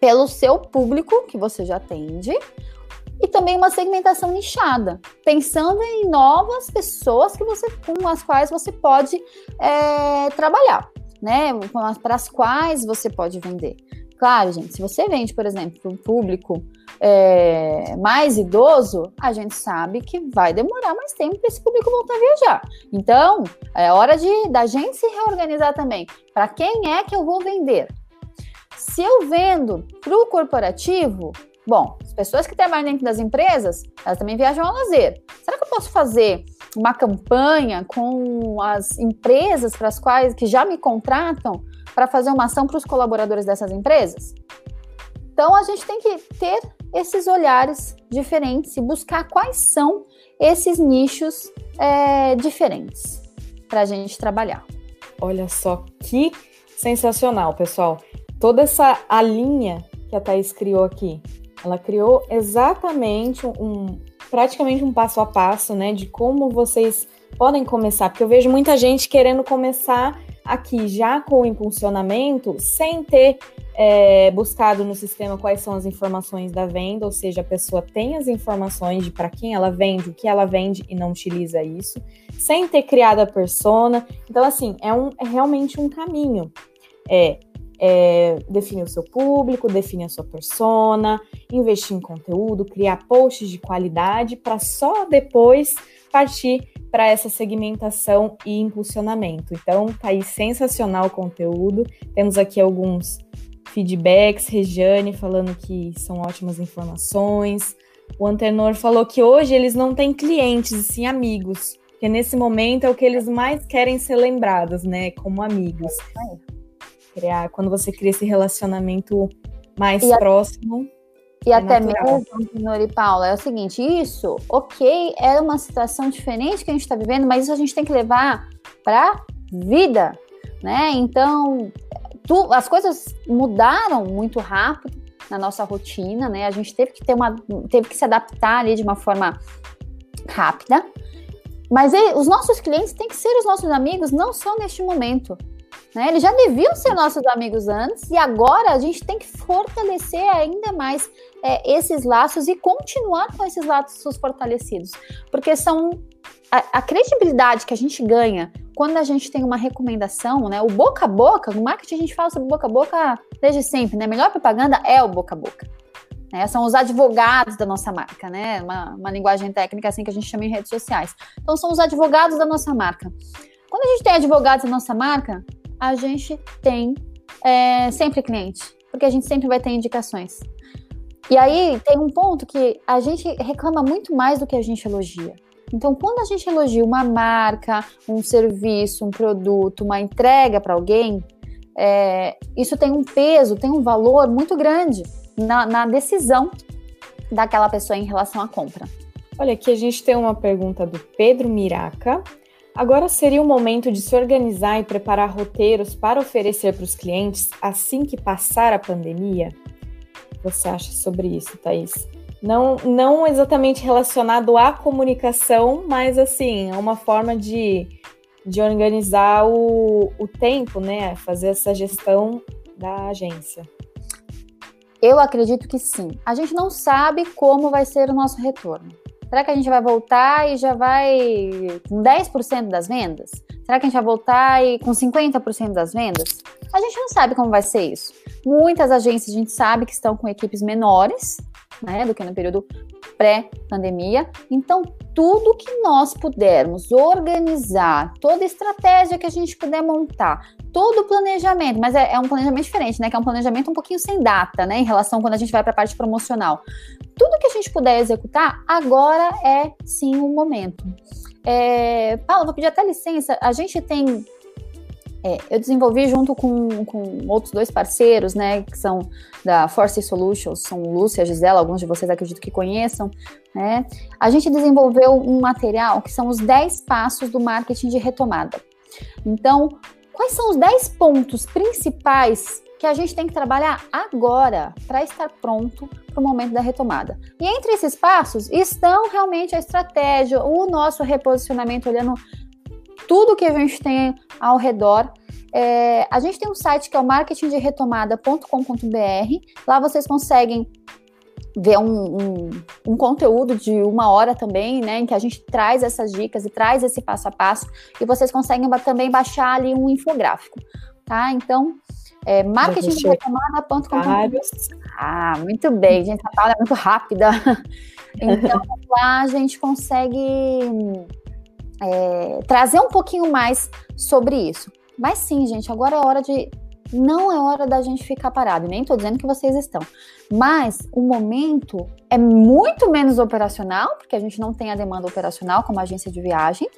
pelo seu público que você já atende e também uma segmentação nichada, pensando em novas pessoas que você, com as quais você pode é, trabalhar, né? Para as quais você pode vender. Claro, gente, se você vende, por exemplo, para um público é, mais idoso, a gente sabe que vai demorar mais tempo para esse público voltar a viajar. Então, é hora de da gente se reorganizar também. Para quem é que eu vou vender? Se eu vendo para o corporativo, bom, as pessoas que trabalham dentro das empresas, elas também viajam ao lazer. Será que eu posso fazer uma campanha com as empresas para as quais que já me contratam para fazer uma ação para os colaboradores dessas empresas? Então a gente tem que ter esses olhares diferentes e buscar quais são esses nichos é, diferentes para a gente trabalhar. Olha só que sensacional, pessoal. Toda essa a linha que a Thais criou aqui, ela criou exatamente um, praticamente um passo a passo, né, de como vocês podem começar, porque eu vejo muita gente querendo começar aqui já com o impulsionamento, sem ter é, buscado no sistema quais são as informações da venda, ou seja, a pessoa tem as informações de para quem ela vende, o que ela vende e não utiliza isso, sem ter criado a persona. Então, assim, é, um, é realmente um caminho. É, é, definir o seu público, definir a sua persona, investir em conteúdo, criar posts de qualidade para só depois partir para essa segmentação e impulsionamento. Então, tá aí sensacional o conteúdo. Temos aqui alguns feedbacks, Regiane falando que são ótimas informações. O Antenor falou que hoje eles não têm clientes, e sim amigos, que nesse momento é o que eles mais querem ser lembrados, né, como amigos criar, quando você cria esse relacionamento mais e próximo. A, e é até natural. mesmo, Nori e Paula, é o seguinte, isso, ok, é uma situação diferente que a gente está vivendo, mas isso a gente tem que levar para vida, né? Então, tu, as coisas mudaram muito rápido na nossa rotina, né? A gente teve que ter uma, teve que se adaptar ali de uma forma rápida. Mas ele, os nossos clientes têm que ser os nossos amigos, não só neste momento. Né? Eles já deviam ser nossos amigos antes e agora a gente tem que fortalecer ainda mais é, esses laços e continuar com esses laços fortalecidos, porque são a, a, credibilidade que a gente ganha quando a gente tem uma recomendação, né? O boca a boca, no marketing a gente fala sobre boca a boca desde sempre, né? A melhor propaganda é o boca a boca. Né? São os advogados da nossa marca, né? Uma, uma linguagem técnica assim que a gente chama em redes sociais. Então são os advogados da nossa marca. Quando a gente tem advogados da nossa marca, a gente tem é, sempre cliente, porque a gente sempre vai ter indicações. E aí tem um ponto que a gente reclama muito mais do que a gente elogia. Então, quando a gente elogia uma marca, um serviço, um produto, uma entrega para alguém, é, isso tem um peso, tem um valor muito grande na, na decisão daquela pessoa em relação à compra. Olha, aqui a gente tem uma pergunta do Pedro Miraca. Agora seria o momento de se organizar e preparar roteiros para oferecer para os clientes assim que passar a pandemia? Você acha sobre isso, Thaís? Não, não exatamente relacionado à comunicação, mas assim, é uma forma de, de organizar o, o tempo, né? Fazer essa gestão da agência. Eu acredito que sim. A gente não sabe como vai ser o nosso retorno. Será que a gente vai voltar e já vai com 10% das vendas? Será que a gente vai voltar e com 50% das vendas? A gente não sabe como vai ser isso. Muitas agências a gente sabe que estão com equipes menores, né, do que no período pré-pandemia. Então, tudo que nós pudermos organizar, toda estratégia que a gente puder montar, todo o planejamento, mas é, é, um planejamento diferente, né? Que é um planejamento um pouquinho sem data, né? Em relação quando a gente vai para a parte promocional. Tudo que a gente puder executar, agora é sim o momento. É, Paulo, vou pedir até licença. A gente tem é, eu desenvolvi junto com, com outros dois parceiros, né, que são da Force Solutions, são Lúcia Gisela, alguns de vocês acredito que conheçam, né? A gente desenvolveu um material que são os 10 passos do marketing de retomada. Então, quais são os 10 pontos principais que a gente tem que trabalhar agora para estar pronto para o momento da retomada. E entre esses passos estão realmente a estratégia, o nosso reposicionamento, olhando tudo que a gente tem ao redor. É, a gente tem um site que é o marketingderetomada.com.br. Lá vocês conseguem ver um, um, um, conteúdo de uma hora também, né, em que a gente traz essas dicas e traz esse passo a passo, e vocês conseguem também baixar ali um infográfico, tá? Então, É marketingretomada.com. Ah, muito bem, gente. A Paula é muito rápida. <laughs> Então, lá a gente consegue é, trazer um pouquinho mais sobre isso. Mas sim, gente, agora é hora de não é hora da gente ficar parado, nem estou dizendo que vocês estão. Mas o momento é muito menos operacional, porque a gente não tem a demanda operacional como agência de viagem,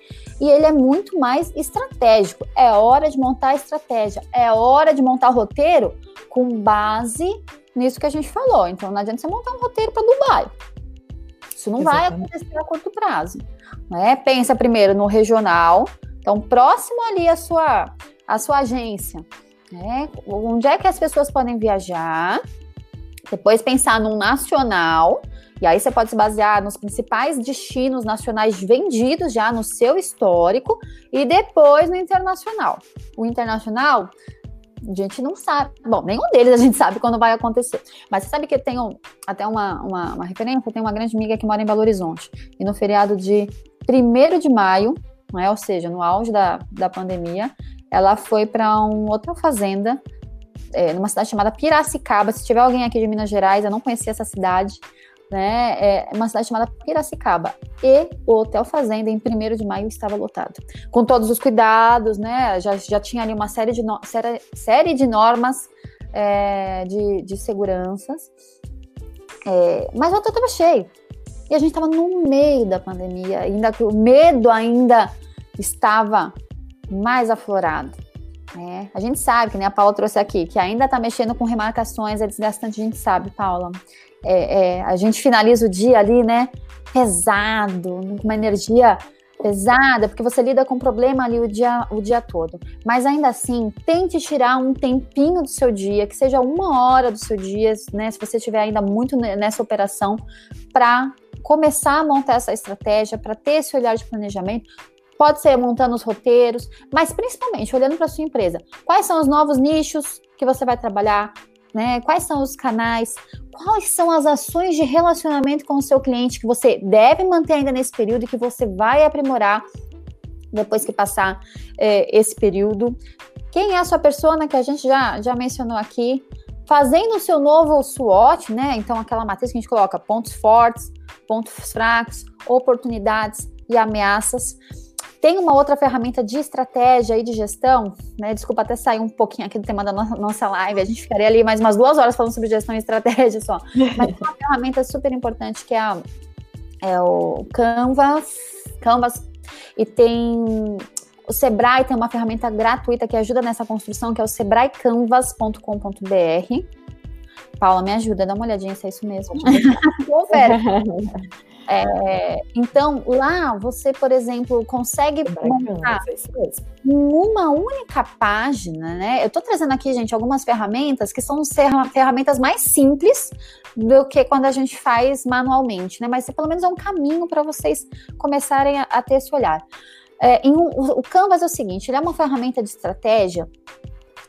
e ele é muito mais estratégico. É hora de montar a estratégia, é hora de montar o roteiro com base nisso que a gente falou. Então não adianta você montar um roteiro para Dubai. Isso não Exatamente. vai acontecer a curto prazo. Né? Pensa primeiro no regional, então próximo ali a sua, a sua agência né? Onde é que as pessoas podem viajar? Depois pensar num nacional, e aí você pode se basear nos principais destinos nacionais vendidos já no seu histórico, e depois no internacional. O internacional, a gente não sabe. Bom, nenhum deles a gente sabe quando vai acontecer. Mas você sabe que tem um, até uma, uma, uma referência, tem uma grande amiga que mora em Belo Horizonte. E no feriado de 1 de maio, né, ou seja, no auge da, da pandemia, ela foi para uma outra fazenda, é, numa cidade chamada Piracicaba. Se tiver alguém aqui de Minas Gerais, eu não conhecia essa cidade, né? É uma cidade chamada Piracicaba. E o Hotel Fazenda, em 1 de maio, estava lotado. Com todos os cuidados, né? Já, já tinha ali uma série de, no, série, série de normas é, de, de seguranças. É, mas o hotel estava cheio. E a gente estava no meio da pandemia, ainda que o medo ainda estava mais aflorado. Né? A gente sabe, que nem a Paula trouxe aqui, que ainda está mexendo com remarcações, é desgastante, a gente sabe, Paula. É, é, a gente finaliza o dia ali, né, pesado, uma energia pesada, porque você lida com problema ali o dia, o dia todo. Mas ainda assim, tente tirar um tempinho do seu dia, que seja uma hora do seu dia, né, se você estiver ainda muito nessa operação, para começar a montar essa estratégia, para ter esse olhar de planejamento, pode ser montando os roteiros, mas principalmente olhando para sua empresa. Quais são os novos nichos que você vai trabalhar? Né? Quais são os canais? Quais são as ações de relacionamento com o seu cliente que você deve manter ainda nesse período e que você vai aprimorar depois que passar é, esse período? Quem é a sua persona que a gente já, já mencionou aqui? Fazendo o seu novo SWOT, né? Então, aquela matriz que a gente coloca pontos fortes, pontos fracos, oportunidades e ameaças. Tem uma outra ferramenta de estratégia e de gestão, né? Desculpa até sair um pouquinho aqui do tema da nossa live, a gente ficaria ali mais umas duas horas falando sobre gestão e estratégia só. <laughs> Mas tem uma ferramenta super importante que é, a, é o Canvas, Canvas, e tem o Sebrae tem uma ferramenta gratuita que ajuda nessa construção, que é o sebraecanvas.com.br. Paula, me ajuda, dá uma olhadinha se é isso mesmo. Confere. <laughs> É, então, lá você, por exemplo, consegue montar em uma única página, né? Eu estou trazendo aqui, gente, algumas ferramentas que são ferramentas mais simples do que quando a gente faz manualmente, né? Mas pelo menos é um caminho para vocês começarem a, a, ter esse olhar. É, um, o Canvas é o seguinte, ele é uma ferramenta de estratégia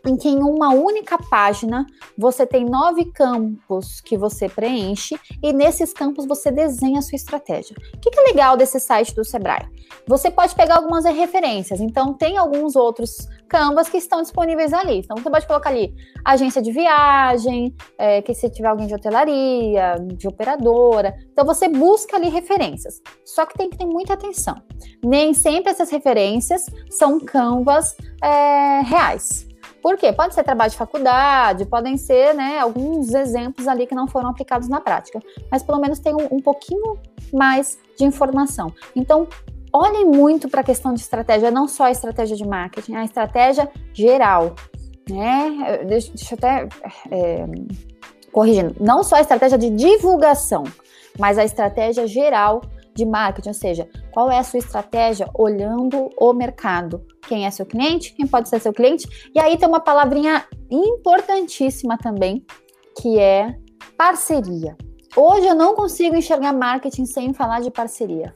em que em uma única página você tem nove campos que você preenche e nesses campos você desenha a sua estratégia. O que, é legal desse site do Sebrae? Você pode pegar algumas referências, então tem alguns outros canvas que estão disponíveis ali. Então você pode colocar ali agência de viagem, é, que se tiver alguém de hotelaria, de operadora. Então você busca ali referências. Só que tem que ter muita atenção. Nem sempre essas referências são canvas é, reais. Por quê? Pode ser trabalho de faculdade, podem ser né, alguns exemplos ali que não foram aplicados na prática, mas pelo menos tem um, um pouquinho mais de informação. Então, olhem muito para a questão de estratégia, não só a estratégia de marketing, a estratégia geral. Né? Deixa, deixa eu até é, corrigindo, não só a estratégia de divulgação, mas a estratégia geral de marketing, ou seja, qual é a sua estratégia olhando o mercado? Quem é seu cliente? Quem pode ser seu cliente? E aí tem uma palavrinha importantíssima também, que é parceria. Hoje eu não consigo enxergar marketing sem falar de parceria.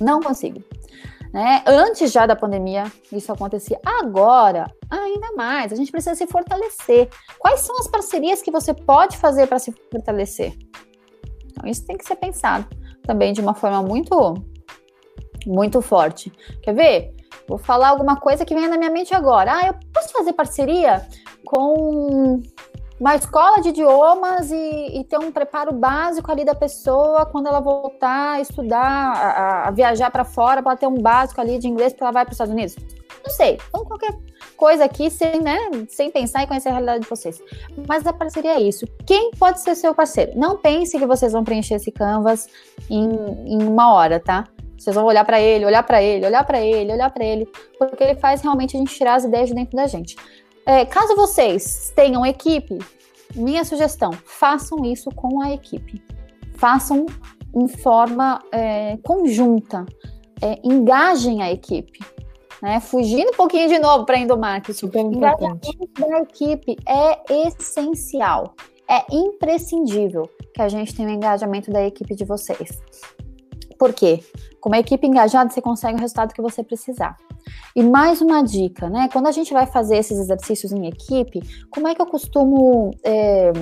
Não consigo. Né? Antes já da pandemia, isso acontecia. Agora, ainda mais, a gente precisa se fortalecer. Quais são as parcerias que você pode fazer para se fortalecer? Então, isso tem que ser pensado também de uma forma muito, muito forte. Quer ver? Vou falar alguma coisa que venha na minha mente agora. Ah, eu posso fazer parceria com uma escola de idiomas e, e, ter um preparo básico ali da pessoa quando ela voltar a estudar, a, a viajar para fora, para ter um básico ali de inglês para ela vai para os Estados Unidos? Não sei. Então, qualquer coisa aqui sem, né, sem pensar e conhecer a realidade de vocês. Mas a parceria é isso. Quem pode ser seu parceiro? Não pense que vocês vão preencher esse canvas em, em uma hora, tá? Vocês vão olhar para ele, olhar para ele, olhar para ele, olhar para ele, porque ele faz realmente a gente tirar as ideias de dentro da gente. É, caso vocês tenham equipe, minha sugestão: façam isso com a equipe. Façam em forma é, conjunta. É, engajem a equipe. Né? Fugindo um pouquinho de novo para endomarketing. Super importante. Engajamento da equipe é essencial. É imprescindível que a gente tenha o engajamento da equipe de vocês. Por quê? Com uma equipe engajada, você consegue o resultado que você precisar. E mais uma dica, né? Quando a gente vai fazer esses exercícios em equipe, como é que eu costumo é,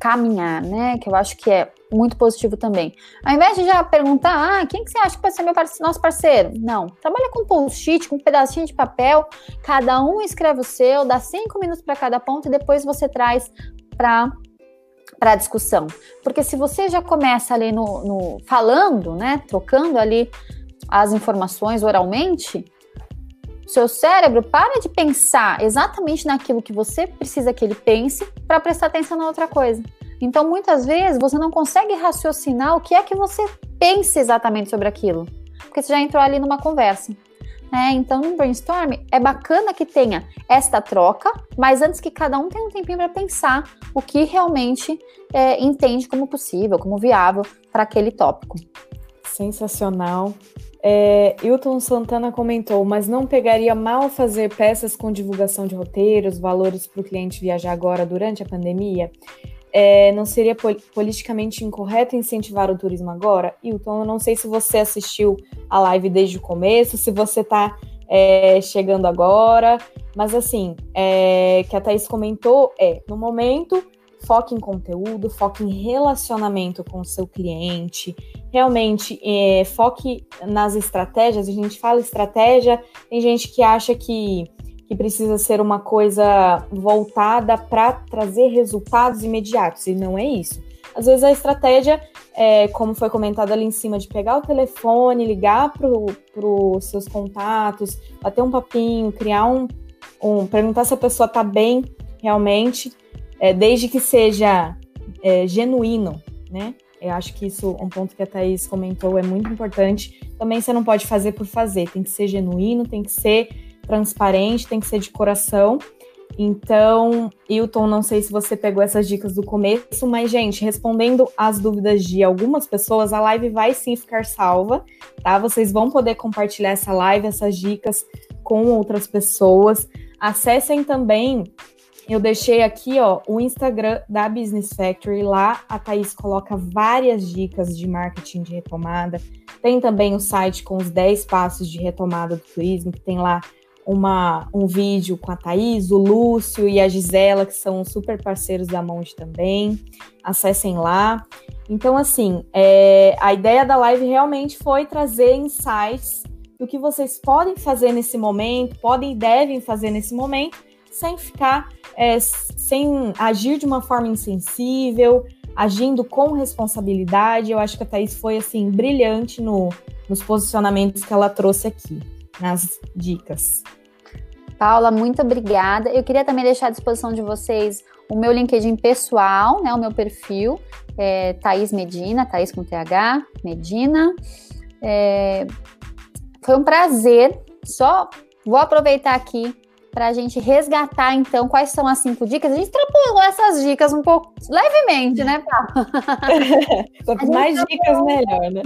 caminhar, né? Que eu acho que é muito positivo também. Ao invés de já perguntar, ah, quem que você acha que pode ser meu parce nosso parceiro? Não. Trabalha com post-it, com um pedacinho de papel, cada um escreve o seu, dá cinco minutos para cada ponto e depois você traz para para discussão. Porque se você já começa ali no, no, falando, né, trocando ali as informações oralmente, seu cérebro para de pensar exatamente naquilo que você precisa que ele pense para prestar atenção na outra coisa. Então, muitas vezes você não consegue raciocinar o que é que você pensa exatamente sobre aquilo, porque você já entrou ali numa conversa. Né? Então, no brainstorm, é bacana que tenha esta troca, mas antes que cada um tenha um tempinho para pensar o que realmente é, entende como possível, como viável para aquele tópico. Sensacional. É, Hilton Santana comentou, mas não pegaria mal fazer peças com divulgação de roteiros, valores para o cliente viajar agora durante a pandemia? É, não seria politicamente incorreto incentivar o turismo agora? Hilton, eu não sei se você assistiu a live desde o começo, se você está é, chegando agora, mas assim, é, que a Thaís comentou é, no momento, foque em conteúdo, foque em relacionamento com o seu cliente, realmente é, foque nas estratégias. A gente fala estratégia, tem gente que acha que que precisa ser uma coisa voltada para trazer resultados imediatos, e não é isso. Às vezes a estratégia, é, como foi comentado ali em cima, de pegar o telefone, ligar para os seus contatos, bater um papinho, criar um, um perguntar se a pessoa está bem realmente, é, desde que seja é, genuíno, né? Eu acho que isso, um ponto que a Thaís comentou, é muito importante. Também você não pode fazer por fazer, tem que ser genuíno, tem que ser transparente, tem que ser de coração. Então, Hilton, não sei se você pegou essas dicas do começo, mas, gente, respondendo às dúvidas de algumas pessoas, a live vai sim ficar salva, tá? Vocês vão poder compartilhar essa live, essas dicas com outras pessoas. Acessem também, eu deixei aqui, ó, o Instagram da Business Factory. Lá a Thaís coloca várias dicas de marketing de retomada. Tem também o site com os 10 passos de retomada do turismo, que tem lá uma, um vídeo com a Thaís, o Lúcio e a Gisela, que são super parceiros da Monte também. Acessem lá. Então, assim, é, a ideia da live realmente foi trazer insights do que vocês podem fazer nesse momento, podem e devem fazer nesse momento, sem ficar, é, sem agir de uma forma insensível, agindo com responsabilidade. Eu acho que a Thaís foi, assim, brilhante no, nos posicionamentos que ela trouxe aqui, nas dicas. Paula, muito obrigada. Eu queria também deixar à disposição de vocês o meu LinkedIn pessoal, né, o meu perfil, é Thaís Medina, Thaís com TH, Medina. É, foi um prazer, só vou aproveitar aqui para a gente resgatar, então, quais são as cinco dicas. A gente extrapolou essas dicas um pouco levemente, né, Paulo? <laughs> Quanto mais dicas, melhor, né?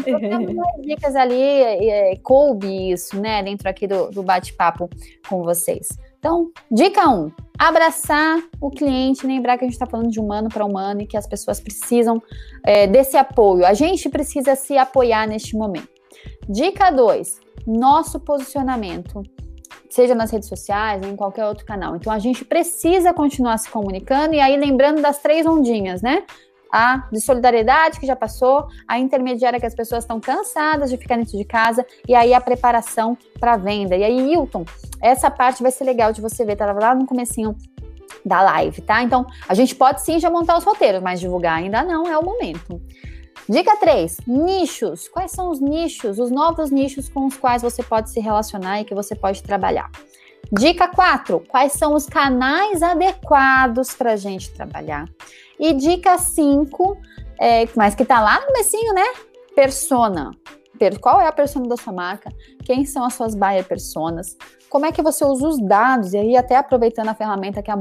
mais dicas ali, é, coube isso, né, dentro aqui do, do bate-papo com vocês. Então, dica 1, um, abraçar o cliente, lembrar que a gente está falando de humano para humano e que as pessoas precisam é, desse apoio. A gente precisa se apoiar neste momento. Dica 2, nosso posicionamento seja nas redes sociais, em qualquer outro canal. Então a gente precisa continuar se comunicando e aí lembrando das três ondinhas, né? A de solidariedade que já passou, a intermediária que as pessoas estão cansadas de ficar dentro de casa e aí a preparação para venda. E aí, Hilton, essa parte vai ser legal de você ver, tá lá no comecinho da live, tá? Então, a gente pode sim já montar os roteiros, mas divulgar ainda não é o momento. Dica 3, nichos. Quais são os nichos, os novos nichos com os quais você pode se relacionar e que você pode trabalhar? Dica 4, quais são os canais adequados para a gente trabalhar? E dica 5, é, mas que está lá no comecinho, né? Persona. Qual é a persona da sua marca? Quem são as suas buyer personas? Como é que você usa os dados? E aí, até aproveitando a ferramenta que a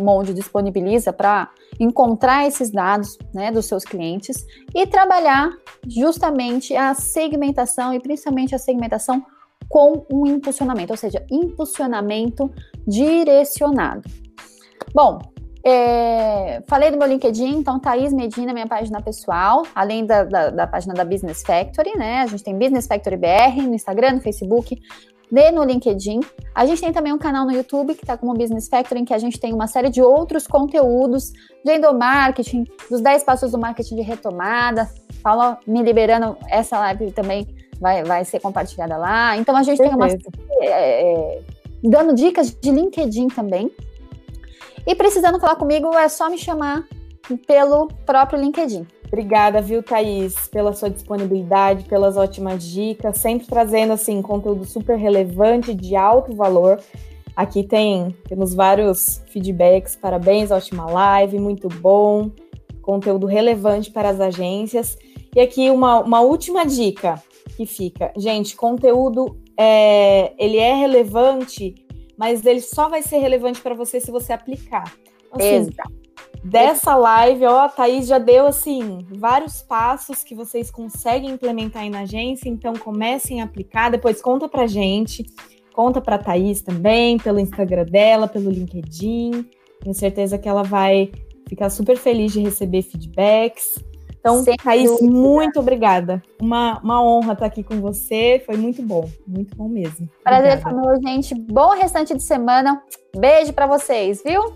Monde disponibiliza para encontrar esses dados né, dos seus clientes e trabalhar justamente a segmentação e principalmente a segmentação com um impulsionamento, ou seja, impulsionamento direcionado. Bom, é, falei do meu LinkedIn, então Thaís Medina, minha página pessoal, além da, da, da, página da Business Factory, né? A gente tem Business Factory BR no Instagram, no Facebook, e no LinkedIn. A gente tem também um canal no YouTube que está como Business Factory, em que a gente tem uma série de outros conteúdos de endomarketing, dos 10 passos do marketing de retomada. Fala me liberando essa live também vai, vai ser compartilhada lá. Então a gente Perfeito. tem uma. É, é, dando dicas de LinkedIn também. E precisando falar comigo, é só me chamar pelo próprio LinkedIn. Obrigada, viu, Thaís, pela sua disponibilidade, pelas ótimas dicas, sempre trazendo assim conteúdo super relevante, de alto valor. Aqui tem temos vários feedbacks, parabéns, ótima live, muito bom, conteúdo relevante para as agências. E aqui uma, uma última dica que fica, gente, conteúdo é, ele é relevante mas ele só vai ser relevante para você se você aplicar. Assim, Exato. Dessa live, ó, a Thaís já deu assim vários passos que vocês conseguem implementar aí na agência, então comecem a aplicar, depois conta pra gente, conta pra Thaís também, pelo Instagram dela, pelo LinkedIn. Tenho certeza que ela vai ficar super feliz de receber feedbacks. Então, Sem Thaís, dúvida. muito obrigada. Uma, uma honra estar aqui com você. Foi muito bom, muito bom mesmo. Prazer, família, gente. Bom restante de semana. Beijo para vocês, viu?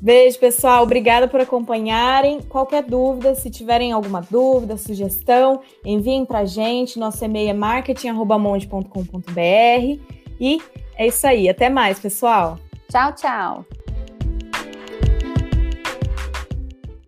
Beijo, pessoal. Obrigada por acompanharem. Qualquer dúvida, se tiverem alguma dúvida, sugestão, enviem para a gente. Nosso e-mail é marketing.monte.com.br. E é isso aí. Até mais, pessoal. Tchau, tchau.